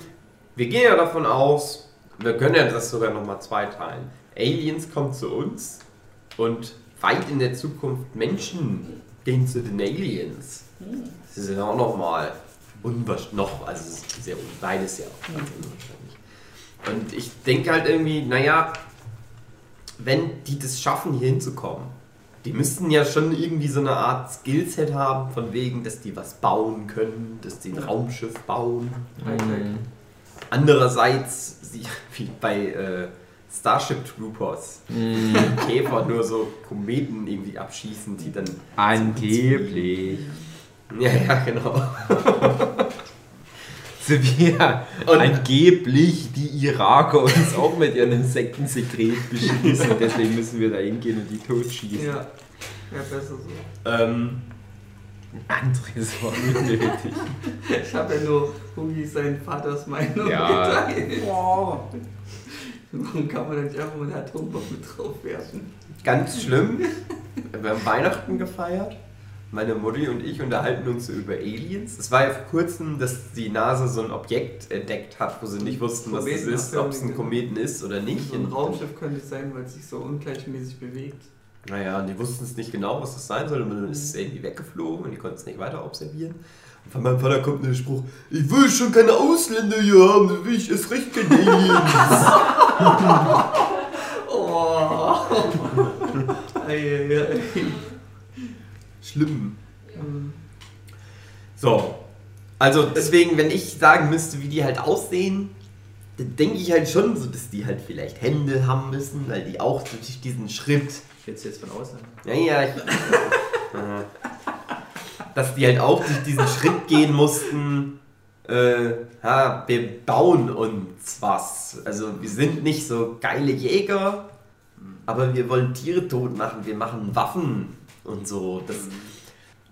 wir gehen ja davon aus, wir können ja das sogar nochmal zweiteilen. Aliens kommen zu uns und weit in der Zukunft Menschen gehen zu den Aliens. Das ist ja auch nochmal unwahrscheinlich, noch, also es ist sehr, beides ja auch ganz unwahrscheinlich. Und ich denke halt irgendwie, naja, wenn die das schaffen, hier hinzukommen, die müssten ja schon irgendwie so eine Art Skillset haben, von wegen, dass die was bauen können, dass die ein Raumschiff bauen. Hightech. Andererseits, sie, *laughs* wie bei äh, Starship Troopers, *laughs* Käfer nur so Kometen irgendwie abschießen, die dann. Angeblich. *laughs* Ja, ja, genau. So wie ja angeblich die Iraker uns auch mit ihren Insektensekret beschießen. Deswegen müssen wir da hingehen und die totschießen. Ja, ja, besser so. Ähm, Anderes war unnötig. Ich habe ja nur Hugi sein Vaters Meinung Ja. geteilt. Boah. Warum kann man nicht einfach mal eine Atombombe draufwerfen? ganz schlimm. Wir haben Weihnachten gefeiert. Meine Mutti und ich unterhalten uns so über Aliens. Es war ja vor kurzem, dass die NASA so ein Objekt entdeckt hat, wo sie nicht wussten, was es ist, ob es ein Kometen ist oder nicht. So ein Raumschiff könnte es sein, weil es sich so ungleichmäßig bewegt. Naja, und die wussten es nicht genau, was das sein soll. Und dann ist es irgendwie weggeflogen und die konnten es nicht weiter observieren. Und von meinem Vater kommt der Spruch, ich will schon keine Ausländer hier haben, dann will ich erst recht keine Aliens. *laughs* Oh! Schlimm. So. Also deswegen, wenn ich sagen müsste, wie die halt aussehen, dann denke ich halt schon so, dass die halt vielleicht Hände haben müssen, weil die auch durch diesen Schritt Jetzt jetzt von außen. Ja, ja, ich, *laughs* dass die halt auch durch diesen Schritt gehen mussten. Äh, ja, wir bauen uns was. Also wir sind nicht so geile Jäger, aber wir wollen Tiere tot machen. Wir machen Waffen und so. Das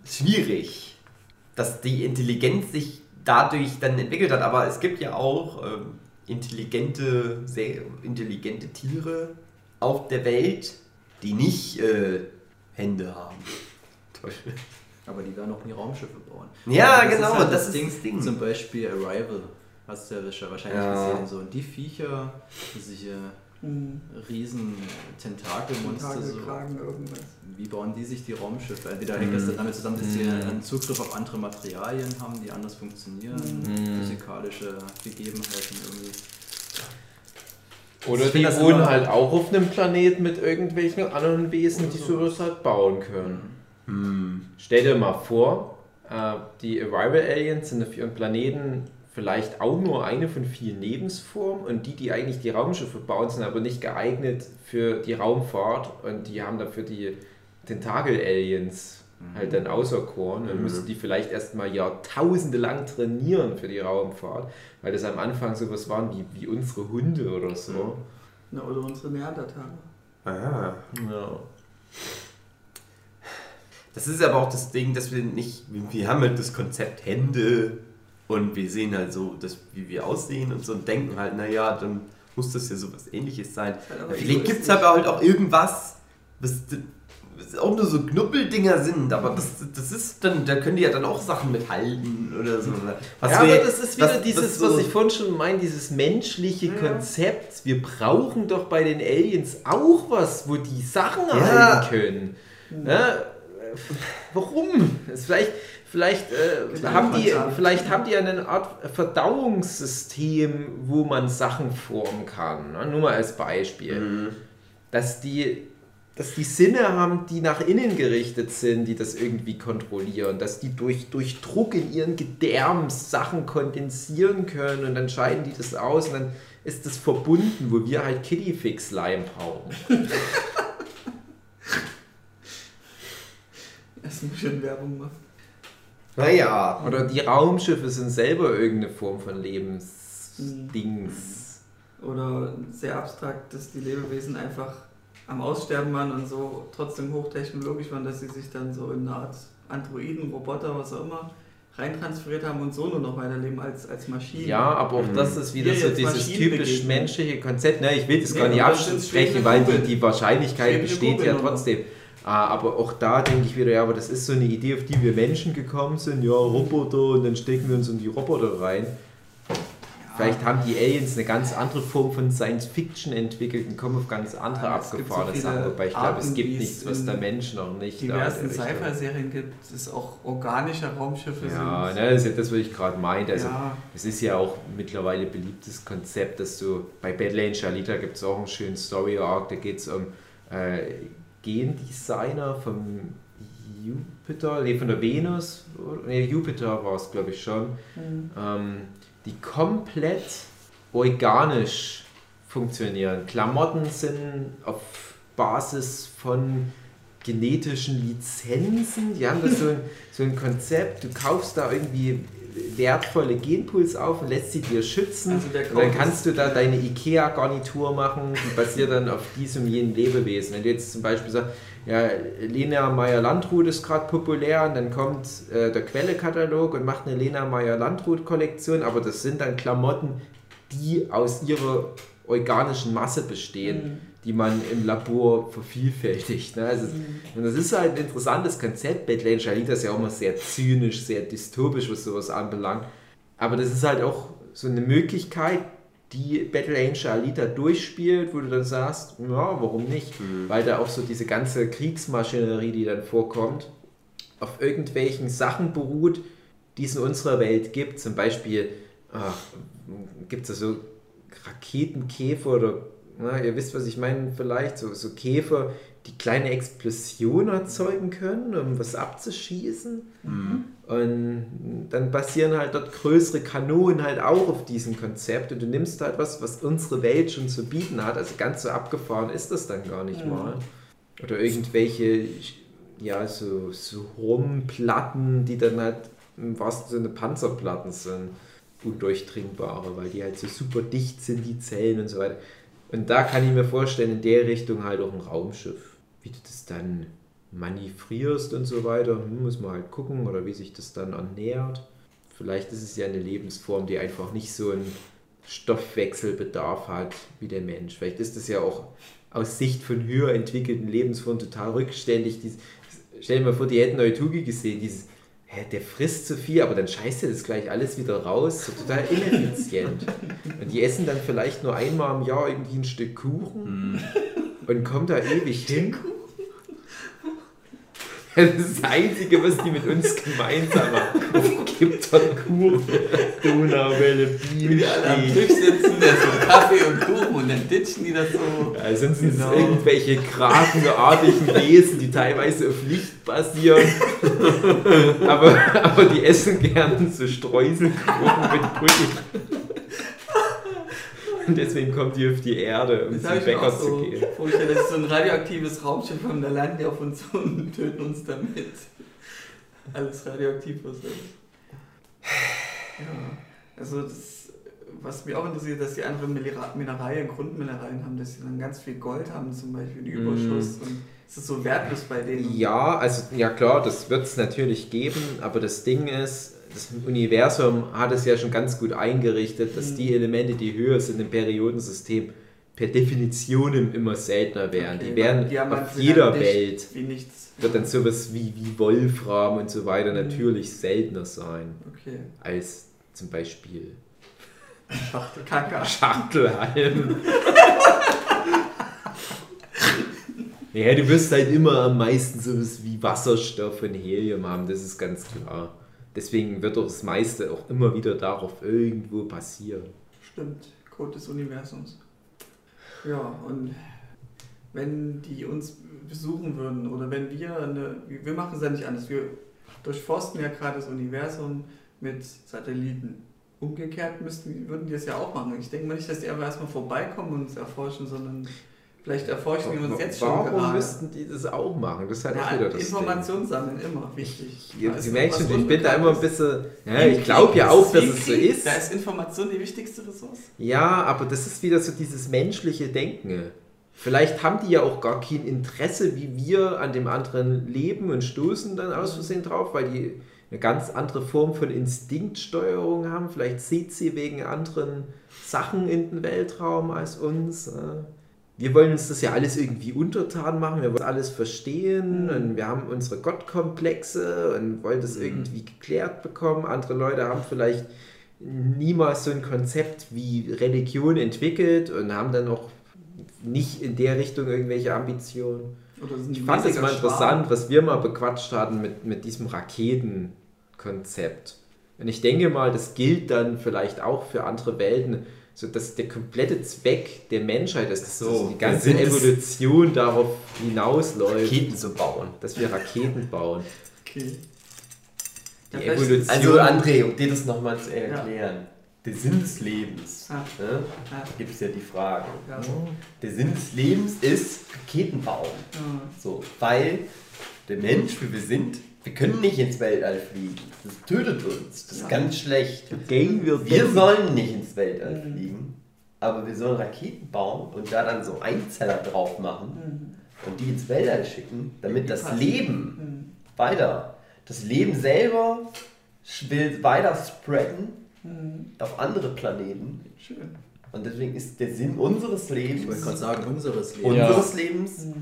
ist schwierig, dass die Intelligenz sich dadurch dann entwickelt hat. Aber es gibt ja auch ähm, intelligente, sehr intelligente Tiere auf der Welt, die nicht äh, Hände haben. Toll. Aber die werden auch nie Raumschiffe bauen. Ja, Das ist genau, halt das ist das Ding. Zum Beispiel Arrival. Hast du ja wahrscheinlich Ja. gesehen. So. Und die Viecher, diese Mhm. riesen Tentakelmonster, so, Tagelkragen, irgendwas. wie bauen die sich die Raumschiffe? Entweder hängt das dann damit zusammen, dass sie Mhm. einen Zugriff auf andere Materialien haben, die anders funktionieren, Mhm. physikalische Gegebenheiten irgendwie. Oder Ich die wohnen halt auch auf einem Planet mit irgendwelchen anderen Wesen, die sowas halt bauen können. Hm. Stell dir mal vor, äh, die Arrival Aliens sind auf ihren Planeten vielleicht auch nur eine von vielen Lebensformen und die, die eigentlich die Raumschiffe bauen, sind aber nicht geeignet für die Raumfahrt und die haben dafür die Tentakel-Aliens halt dann auserkoren. Dann Mhm. müssen die vielleicht erstmal Jahrtausende lang trainieren für die Raumfahrt, weil das am Anfang sowas waren wie, wie unsere Hunde oder so. Na, oder unsere Neandertaler. Ah. Ja. Das ist aber auch das Ding, dass wir nicht, wir haben halt das Konzept Hände und wir sehen halt so, dass, wie wir aussehen und so und denken halt, naja, dann muss das ja sowas ähnliches sein. Vielleicht gibt es aber halt auch irgendwas, was, was auch nur so Knuppeldinger sind, aber das, das ist dann, da können die ja dann auch Sachen mithalten oder so. Was ja, wir- aber das ist wieder was- dieses, was was, so- ich vorhin schon meine, dieses menschliche Ja. Konzept. Wir brauchen doch bei den Aliens auch was, wo die Sachen Ja. erhalten können. Mhm. Ja, warum? Das ist vielleicht vielleicht, äh, haben die, vielleicht haben die eine Art Verdauungssystem, wo man Sachen formen kann. Ne? Nur mal als Beispiel. Mhm. Dass die, dass die Sinne haben, die nach innen gerichtet sind, die das irgendwie kontrollieren, dass die durch, durch Druck in ihren Gedärm Sachen kondensieren können und dann scheiden die das aus und dann ist das verbunden, wo wir halt Kittyfix-Lime brauchen. Es muss schon Werbung machen. Naja. Oder die Raumschiffe sind selber irgendeine Form von Mhm. Lebensdings. Oder sehr abstrakt, dass die Lebewesen einfach am Aussterben waren und so trotzdem hochtechnologisch waren, dass sie sich dann so in eine Art Androiden, Roboter, was auch immer, reintransferiert haben und so nur noch weiterleben als, als Maschinen. Ja, aber auch Mhm. das ist wieder Hier so dieses Maschinen typisch begegnen. menschliche Konzept. Ne, ich will das Nee, gar nicht absprechen, weil die, die Wahrscheinlichkeit Schwebende besteht ja Kugeln trotzdem. Ah, Aber auch da denke ich wieder, ja, aber das ist so eine Idee, auf die wir Menschen gekommen sind. Ja, Roboter und dann stecken wir uns in die Roboter rein. Vielleicht haben die Aliens eine ganz andere Form von Science Fiction entwickelt und kommen auf ganz andere Ja, abgefahrene so Sachen. Wobei ich glaube, es gibt nichts, was der Mensch noch nicht in diversen Richtung- Sci-Fi-Serien gibt es auch organische Raumschiffe Ja, ne, das ist ja das, was ich gerade meinte. Also, ja, Es ist ja auch mittlerweile beliebtes Konzept, dass du bei Battle Angel Alita gibt es auch einen schönen Story Arc, da geht es um äh, Gendesigner vom Jupiter, nee, von der Venus, nee, Jupiter war es glaube ich schon, Mhm. ähm, die komplett organisch funktionieren. Klamotten sind auf Basis von genetischen Lizenzen. Die haben das so ein, *laughs* so ein Konzept. Du kaufst da irgendwie wertvolle Genpuls auf und lässt sie dir schützen. Also und dann kannst du da deine IKEA-Garnitur machen, die basiert dann auf diesem und jenem Lebewesen. Wenn du jetzt zum Beispiel sagst, ja, Lena Meyer-Landrut ist gerade populär und dann kommt äh, der Quelle-Katalog und macht eine Lena Meyer-Landrut-Kollektion, aber das sind dann Klamotten, die aus ihrer organischen Masse bestehen, Mhm. die man im Labor vervielfältigt. Ne? Also, und das ist halt ein interessantes Konzept. Battle Angel Alita ist ja auch immer sehr zynisch, sehr dystopisch, was sowas anbelangt. Aber das ist halt auch so eine Möglichkeit, die Battle Angel Alita durchspielt, wo du dann sagst, ja, warum nicht? Weil da auch so diese ganze Kriegsmaschinerie, die dann vorkommt, auf irgendwelchen Sachen beruht, die es in unserer Welt gibt. Zum Beispiel gibt es so Raketenkäfer oder, na, ihr wisst, was ich meine, vielleicht, so, so Käfer, die kleine Explosionen erzeugen können, um was abzuschießen. Und dann basieren halt dort größere Kanonen halt auch auf diesem Konzept. Und du nimmst halt was, was unsere Welt schon zu bieten hat. Also ganz so abgefahren ist das dann gar nicht Mhm. mal. Oder irgendwelche, ja, so, so Rumplatten, die dann halt im wahrsten Sinne Panzerplatten sind. Undurchdringbare, weil die halt so super dicht sind, die Zellen und so weiter. Und da kann ich mir vorstellen, in der Richtung halt auch ein Raumschiff. Wie du das dann manövrierst und so weiter, hm, muss man halt gucken oder wie sich das dann ernährt. Vielleicht ist es ja eine Lebensform, die einfach nicht so einen Stoffwechselbedarf hat wie der Mensch. Vielleicht ist das ja auch aus Sicht von höher entwickelten Lebensformen total rückständig. Dies, stell dir mal vor, die hätten Eutugi gesehen, dieses hä, der frisst zu viel, aber dann scheißt er das gleich alles wieder raus. So total ineffizient. Und die essen dann vielleicht nur einmal im Jahr irgendwie ein Stück Kuchen und kommen da ewig hin. Das ist das Einzige, was die mit uns gemeinsam haben. Gibt dort Kuchen, Donauwelle, Wie die alle am. Tisch sitzen, da so Kaffee und Kuchen und dann ditchen die das so. Ja, sonst sind Genau. es irgendwelche krakenartigen Wesen, die teilweise auf Licht basieren. *laughs* aber, aber die essen gern so Streuselkuchen mit Pudding. Und deswegen kommen die auf die Erde, um Das zum Bäcker so zu gehen. vorgestellt. Das ist so ein radioaktives Raumschiff und da landen die auf uns *laughs* und töten uns damit. Alles radioaktiv, was ist. Ja, also das, was mich auch interessiert, dass die anderen Minera- Mineralien, Grundmineralien haben, dass sie dann ganz viel Gold haben, zum Beispiel einen Überschuss und es ist so wertlos bei denen. Ja, also ja klar, das wird es natürlich geben, aber das Ding ist, das Universum hat es ja schon ganz gut eingerichtet, dass Mhm. die Elemente, die höher sind im Periodensystem, per Definition immer seltener werden. Okay, die werden Diamanten auf jeder Welt wird dann sowas wie, wie Wolfram und so weiter Mhm. natürlich seltener sein Okay. als zum Beispiel Kaka. Schachtelhalm. ja, du wirst halt immer am meisten sowas wie Wasserstoff und Helium haben, das ist ganz klar. Deswegen wird doch das meiste auch immer wieder darauf irgendwo passieren. Stimmt, Code des Universums. Ja, und wenn die uns besuchen würden oder wenn wir eine. Wir machen es ja nicht anders. Wir durchforsten ja gerade das Universum mit Satelliten. Umgekehrt müssten, würden die es ja auch machen. Ich denke mal nicht, dass die aber erstmal vorbeikommen und uns erforschen, sondern vielleicht erforschen die uns jetzt schon Warum gerade. müssten die das auch machen? Das ist halt auch ja, wieder das Information sammeln, immer wichtig. Ja, was schon, ich bin da immer ein bisschen. Ja, ich glaube ja auch, dass es so ist. Da ist Information die wichtigste Ressource. Ja, aber das ist wieder so dieses menschliche Denken. Vielleicht haben die ja auch gar kein Interesse, wie wir an dem anderen leben und stoßen dann aus Versehen drauf, weil die eine ganz andere Form von Instinktsteuerung haben. Vielleicht sieht sie wegen anderen Sachen in den Weltraum als uns. äh. Wir wollen uns das ja alles irgendwie untertan machen, wir wollen alles verstehen Mhm. und wir haben unsere Gottkomplexe und wollen das Mhm. irgendwie geklärt bekommen. Andere Leute haben vielleicht niemals so ein Konzept wie Religion entwickelt und haben dann auch nicht in der Richtung irgendwelche Ambitionen. Oder sind Ich fand es mal Schwarm? interessant, was wir mal bequatscht hatten mit, mit diesem Raketenkonzept. Und ich denke mal, das gilt dann vielleicht auch für andere Welten, so dass der komplette Zweck der Menschheit ist, dass So, die ganze Evolution darauf hinausläuft, Raketen zu bauen. dass wir Raketen bauen. Okay. Die Ja, Evolution. Also André, um dir das nochmal zu erklären. Der Sinn des Lebens. Ah, Ne? ah, Gibt es ja die Frage. ja. Der Sinn des Lebens ist Raketen bauen. Ja. So, weil der Mensch, wie wir sind, wir können nicht ins Weltall fliegen. Das tötet uns. Das ist Ja. ganz schlecht. Gehen wir Wir sollen nicht ins Weltall Mhm. fliegen, aber wir sollen Raketen bauen und da dann so Einzeller drauf machen Mhm. und die ins Weltall schicken, damit das passen. Leben Mhm. weiter, das Leben selber will weiter spreaden Mhm. auf andere Planeten. Schön. Und deswegen ist der Sinn unseres Ich wollte Lebens, gerade sagen, unseres Lebens. Ja. unseres Lebens Mhm.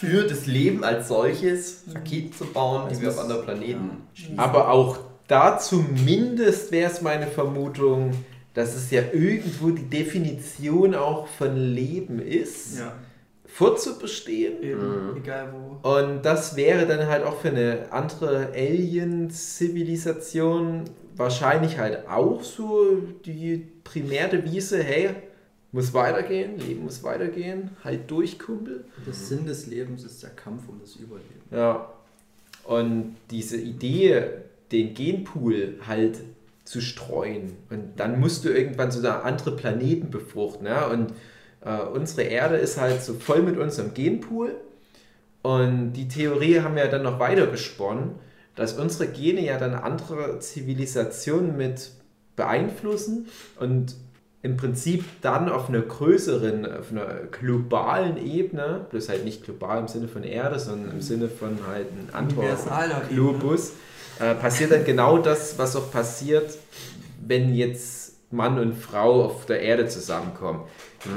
Für das Leben als solches Raketen zu bauen, die wir auf muss- andere Planeten ja. schießen. Aber auch da zumindest wäre es meine Vermutung, dass es ja irgendwo die Definition auch von Leben ist, Ja, vorzubestehen. eben, Mhm. egal wo. Und das wäre dann halt auch für eine andere Alien-Zivilisation wahrscheinlich halt auch so die Primärdevise, hey, muss weitergehen, Leben muss weitergehen, halt durch, Kumpel. Der Sinn des Lebens ist der Kampf um das Überleben. Ja. Und diese Idee, den Genpool halt zu streuen und dann musst du irgendwann so eine andere Planeten befruchten. Ja? Und äh, unsere Erde ist halt so voll mit unserem Genpool. Und die Theorie haben wir dann noch weiter gesponnen, dass unsere Gene ja dann andere Zivilisationen mit beeinflussen und im Prinzip dann auf einer größeren, auf einer globalen Ebene, bloß halt nicht global im Sinne von Erde, sondern im Sinne von halt ein anderer Universaler Globus, äh, passiert dann genau das, was auch passiert, wenn jetzt Mann und Frau auf der Erde zusammenkommen.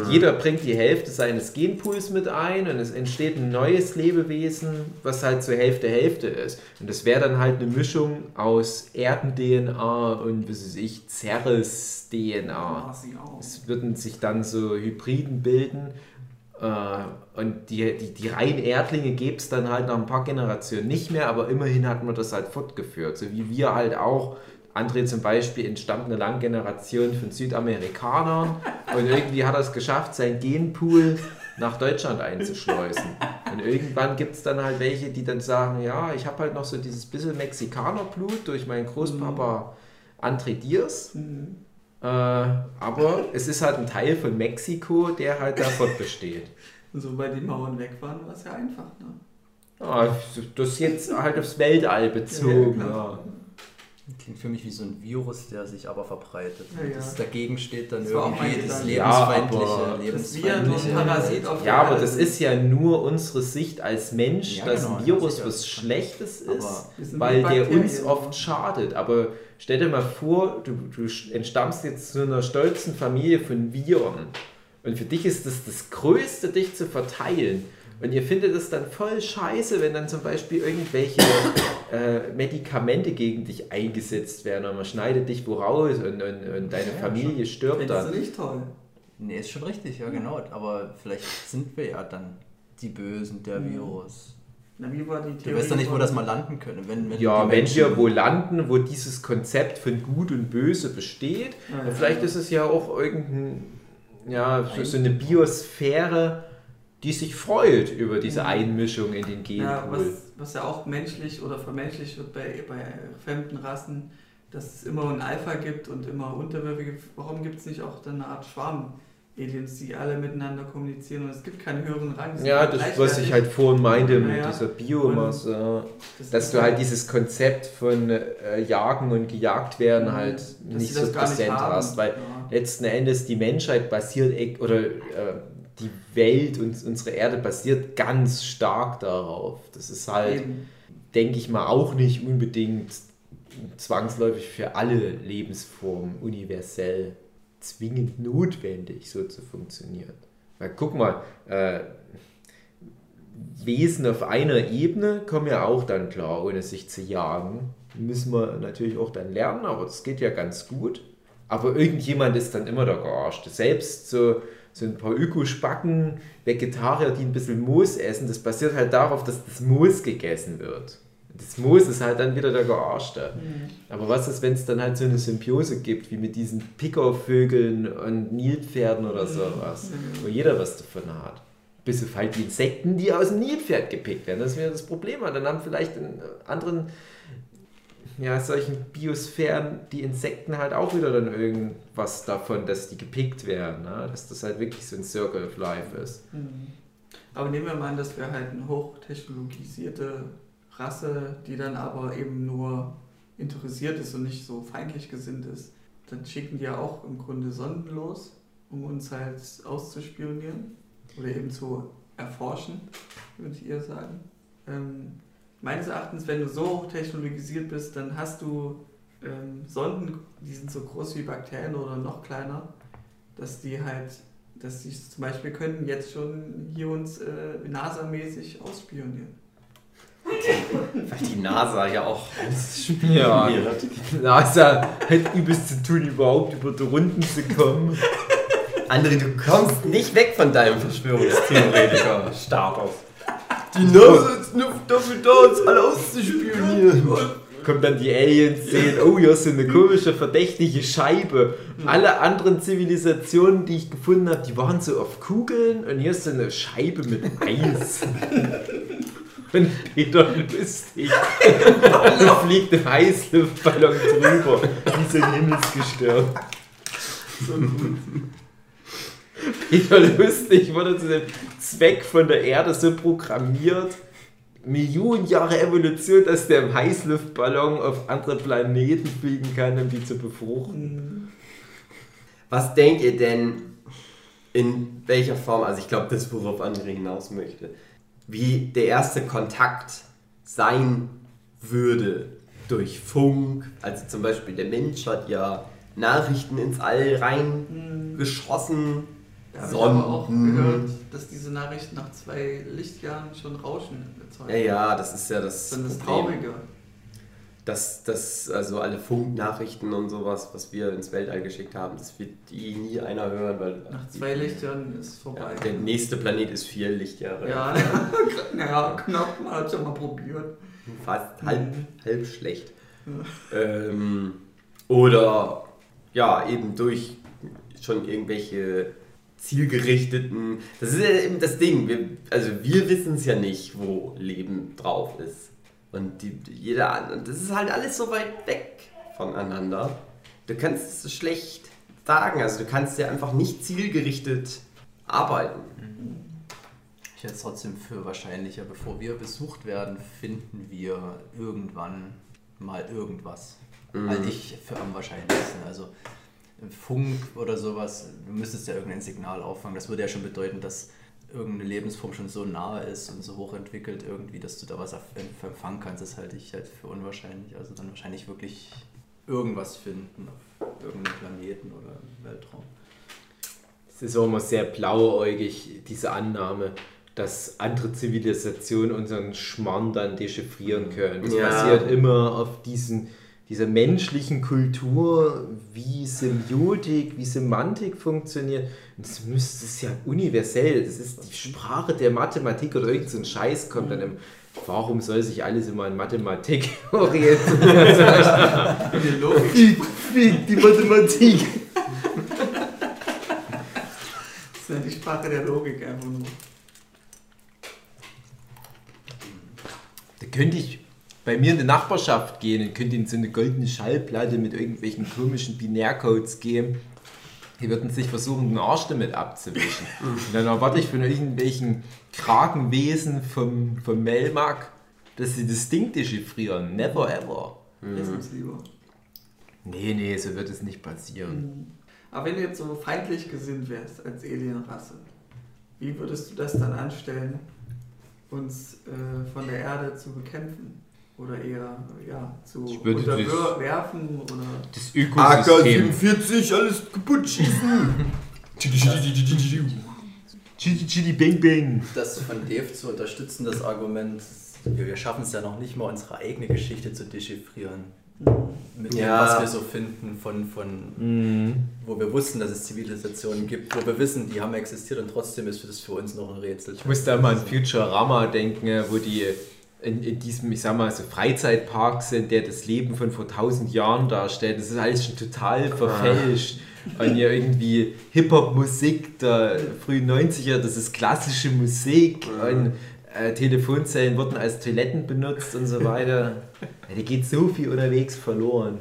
Jeder bringt die Hälfte seines Genpools mit ein und es entsteht ein neues Lebewesen, was halt zur Hälfte Hälfte ist. Und das wäre dann halt eine Mischung aus Erden-DNA und, was weiß ich, Ceres-DNA. Es würden sich dann so Hybriden bilden äh, und die, die, die reinen Erdlinge gäbe es dann halt nach ein paar Generationen nicht mehr, aber immerhin hat man das halt fortgeführt. So wie wir halt auch, André zum Beispiel entstammt eine lange Generation von Südamerikanern und irgendwie hat er es geschafft, sein Genpool nach Deutschland einzuschleusen. Und irgendwann gibt es dann halt welche, die dann sagen, ja, ich habe halt noch so dieses bisschen Mexikanerblut durch meinen Großpapa André Diers. Mhm. Äh, aber es ist halt ein Teil von Mexiko, der halt da fortbesteht. Und sobald die Mauern weg waren, war es ja einfach. Ne? Ah, das ist jetzt halt aufs Weltall bezogen. Ja, Ja. Klingt für mich wie so ein Virus, der sich aber verbreitet. Ja, ja. Das dagegen steht dann Das irgendwie das lebensfeindliche, Ja, lebensfeindliche. Parasit auf Ja, aber das ist ja nur unsere Sicht als Mensch, Ja, dass genau, ein Virus was Schlechtes ist, weil der uns oft schadet. Aber stell dir mal vor, du, du entstammst jetzt zu einer stolzen Familie von Viren. Und für dich ist das das Größte, dich zu verteilen. Und ihr findet es dann voll scheiße, wenn dann zum Beispiel irgendwelche äh, Medikamente gegen dich eingesetzt werden und man schneidet dich wo raus und, und, und deine Ja, Familie stirbt Findest dann. du nicht toll? Nee, ist schon richtig, ja genau. Aber vielleicht sind wir ja dann die Bösen, der Mhm. Virus. Na, wie war die Du Theorie? weißt ja nicht, wo das mal landen könnte. Wenn, wenn Ja, wenn wir wo landen, wo dieses Konzept von Gut und Böse besteht, Ja, und ja. vielleicht ist es ja auch irgendein, ja, so, so eine Biosphäre, die sich freut über diese. Einmischung in den Ja, Genpool. was, was ja auch menschlich oder vermenschlicht wird bei, bei fremden Rassen, dass es immer ein Alpha gibt und immer Unterwürfige. Warum gibt es nicht auch dann eine Art Schwarm-Aliens, die alle miteinander kommunizieren und es gibt keinen höheren Rang? ja, das, was ich halt vorhin meinte Ja, mit ja. dieser Biomasse, ja. Das dass du halt dieses Konzept von äh, Jagen und gejagt werden Mhm. halt nicht so präsent hast, weil Ja. letzten Endes die Menschheit basiert e- oder äh, die Welt und unsere Erde basiert ganz stark darauf. Das ist halt, Eben. denke ich mal, auch nicht unbedingt zwangsläufig für alle Lebensformen universell zwingend notwendig, so zu funktionieren. Weil guck mal, äh, Wesen auf einer Ebene kommen ja auch dann klar, ohne sich zu jagen. Müssen wir natürlich auch dann lernen, aber das geht ja ganz gut. Aber irgendjemand ist dann immer der Gearschte. Selbst so, so ein paar Ökospacken, Vegetarier, die ein bisschen Moos essen, das basiert halt darauf, dass das Moos gegessen wird. Das Moos ist halt dann wieder der Gearschte. Aber was ist, wenn es dann halt so eine Symbiose gibt, wie mit diesen Pickervögeln und Nilpferden oder sowas, wo jeder was davon hat? Bis auf halt die Insekten, die aus dem Nilpferd gepickt werden. Das wäre das Problem. Und dann haben vielleicht in anderen, ja, solchen Biosphären die Insekten halt auch wieder dann irgendwas davon, dass die gepickt werden. Ne? Dass das halt wirklich so ein Circle of Life ist. Mhm. Aber nehmen wir mal an, dass wir halt eine hochtechnologisierte Rasse, die dann aber eben nur interessiert ist und nicht so feindlich gesinnt ist. Dann schicken die ja auch im Grunde Sonden los, um uns halt auszuspionieren oder eben zu erforschen, würde ich eher sagen. Ähm, meines Erachtens, wenn du so hochtechnologisiert bist, dann hast du ähm, Sonden, die sind so groß wie Bakterien oder noch kleiner, dass die halt, dass die zum Beispiel können jetzt schon hier uns äh, NASA-mäßig ausspionieren. *laughs* Weil die NASA ja auch Ja. spioniert. NASA hat übelst zu tun, überhaupt über die Runden zu kommen. André, du kommst nicht weg von deinem Verschwörungstheoretiker-Status. Die NASA ist nur dafür da, uns alle auszuspionieren. Kommen dann die Aliens, sehen, oh, hier ist so eine komische, verdächtige Scheibe. Alle anderen Zivilisationen, die ich gefunden habe, die waren so auf Kugeln und hier ist so eine Scheibe mit Eis. Und Peter lustig. Und fliegt im Heißluftballon drüber, wie so ein Himmelsgestirn. Peter Lustig wurde zu dem Zweck von der Erde so programmiert, Millionen Jahre Evolution, dass der im Heißluftballon auf andere Planeten fliegen kann, um die zu befruchten. Was denkt ihr denn, in welcher Form, also ich glaube, das, worauf André hinaus möchte, wie der erste Kontakt sein würde durch Funk? Also zum Beispiel der Mensch hat ja Nachrichten ins All reingeschossen. Da habe ich Sonnen. aber auch gehört, dass diese Nachrichten nach zwei Lichtjahren schon Rauschen erzeugen. Ja, ja, das ist ja das, Das ist dann das. Traurige. Dass, dass also alle Funknachrichten und sowas, was wir ins Weltall geschickt haben, das wird die nie einer hören, weil Nach zwei Lichtjahren ist es ja, vorbei. der nächste Planet ist vier Lichtjahre. Ja, *laughs* naja, knapp, man hat schon mal probiert. Fast halb, halb schlecht. Ja. Ähm, oder ja, eben durch schon irgendwelche zielgerichteten. Das ist ja eben das Ding. Wir, also wir wissen es ja nicht, wo Leben drauf ist. Und die, jeder an- und das ist halt alles so weit weg voneinander. Du kannst es schlecht sagen. Also du kannst ja einfach nicht zielgerichtet arbeiten. Ich hätte es trotzdem für wahrscheinlicher, bevor wir besucht werden, finden wir irgendwann mal irgendwas. Mhm. Halte ich für am wahrscheinlichsten. Also Funk oder sowas, du müsstest ja irgendein Signal auffangen. Das würde ja schon bedeuten, dass irgendeine Lebensform schon so nahe ist und so hochentwickelt irgendwie, dass du da was empfangen kannst. Das halte ich halt für unwahrscheinlich. Also dann wahrscheinlich wirklich irgendwas finden auf irgendeinem Planeten oder im Weltraum. Es ist auch immer sehr blauäugig, diese Annahme, dass andere Zivilisationen unseren Schmarrn dann dechiffrieren können. Das Ja. basiert immer auf diesen, dieser menschlichen Kultur, wie Semiotik, wie Semantik funktioniert. Das müsste es ja universell, das ist die Sprache der Mathematik oder irgend so ein Scheiß kommt dann im Warum soll sich alles immer an Mathematik *laughs* orientieren? Die Logik. Fick, fick die Mathematik. Das ist ja die Sprache der Logik einfach nur. Da könnte ich bei mir in die Nachbarschaft gehen und könnte ihnen so eine goldene Schallplatte mit irgendwelchen komischen Binärcodes geben. Die würden sich versuchen, den Arsch damit abzuwischen. *laughs* Und dann erwarte ich von irgendwelchen Kragenwesen vom, vom Melmac, dass sie das Ding dechiffrieren. Never ever. Lass uns lieber. Nee, nee, so wird es nicht passieren. Aber wenn du jetzt so feindlich gesinnt wärst als Alienrasse, wie würdest du das dann anstellen, uns äh, von der Erde zu bekämpfen? Oder eher ja, zu Ich würde unterwerfen oder Das Ökosystem. AK-47, alles kaputt schießen. Chili, chili, bang, bang. Das von Dave zu unterstützen, das Argument, wir, schaffen es ja noch nicht mal, unsere eigene Geschichte zu dechiffrieren. Mit dem, Ja. was wir so finden, von, von wo wir wussten, dass es Zivilisationen gibt, wo wir wissen, die haben existiert und trotzdem ist das für uns noch ein Rätsel. Ich muss da mal an Futurama denken, wo die in, in diesem, ich sag mal, so Freizeitpark sind, der das Leben von vor tausend Jahren darstellt. Das ist alles schon total verfälscht. Und ja irgendwie Hip-Hop-Musik der frühen 90er, das ist klassische Musik. Und äh, Telefonzellen wurden als Toiletten benutzt und so weiter. *laughs* Ja, da geht so viel unterwegs verloren.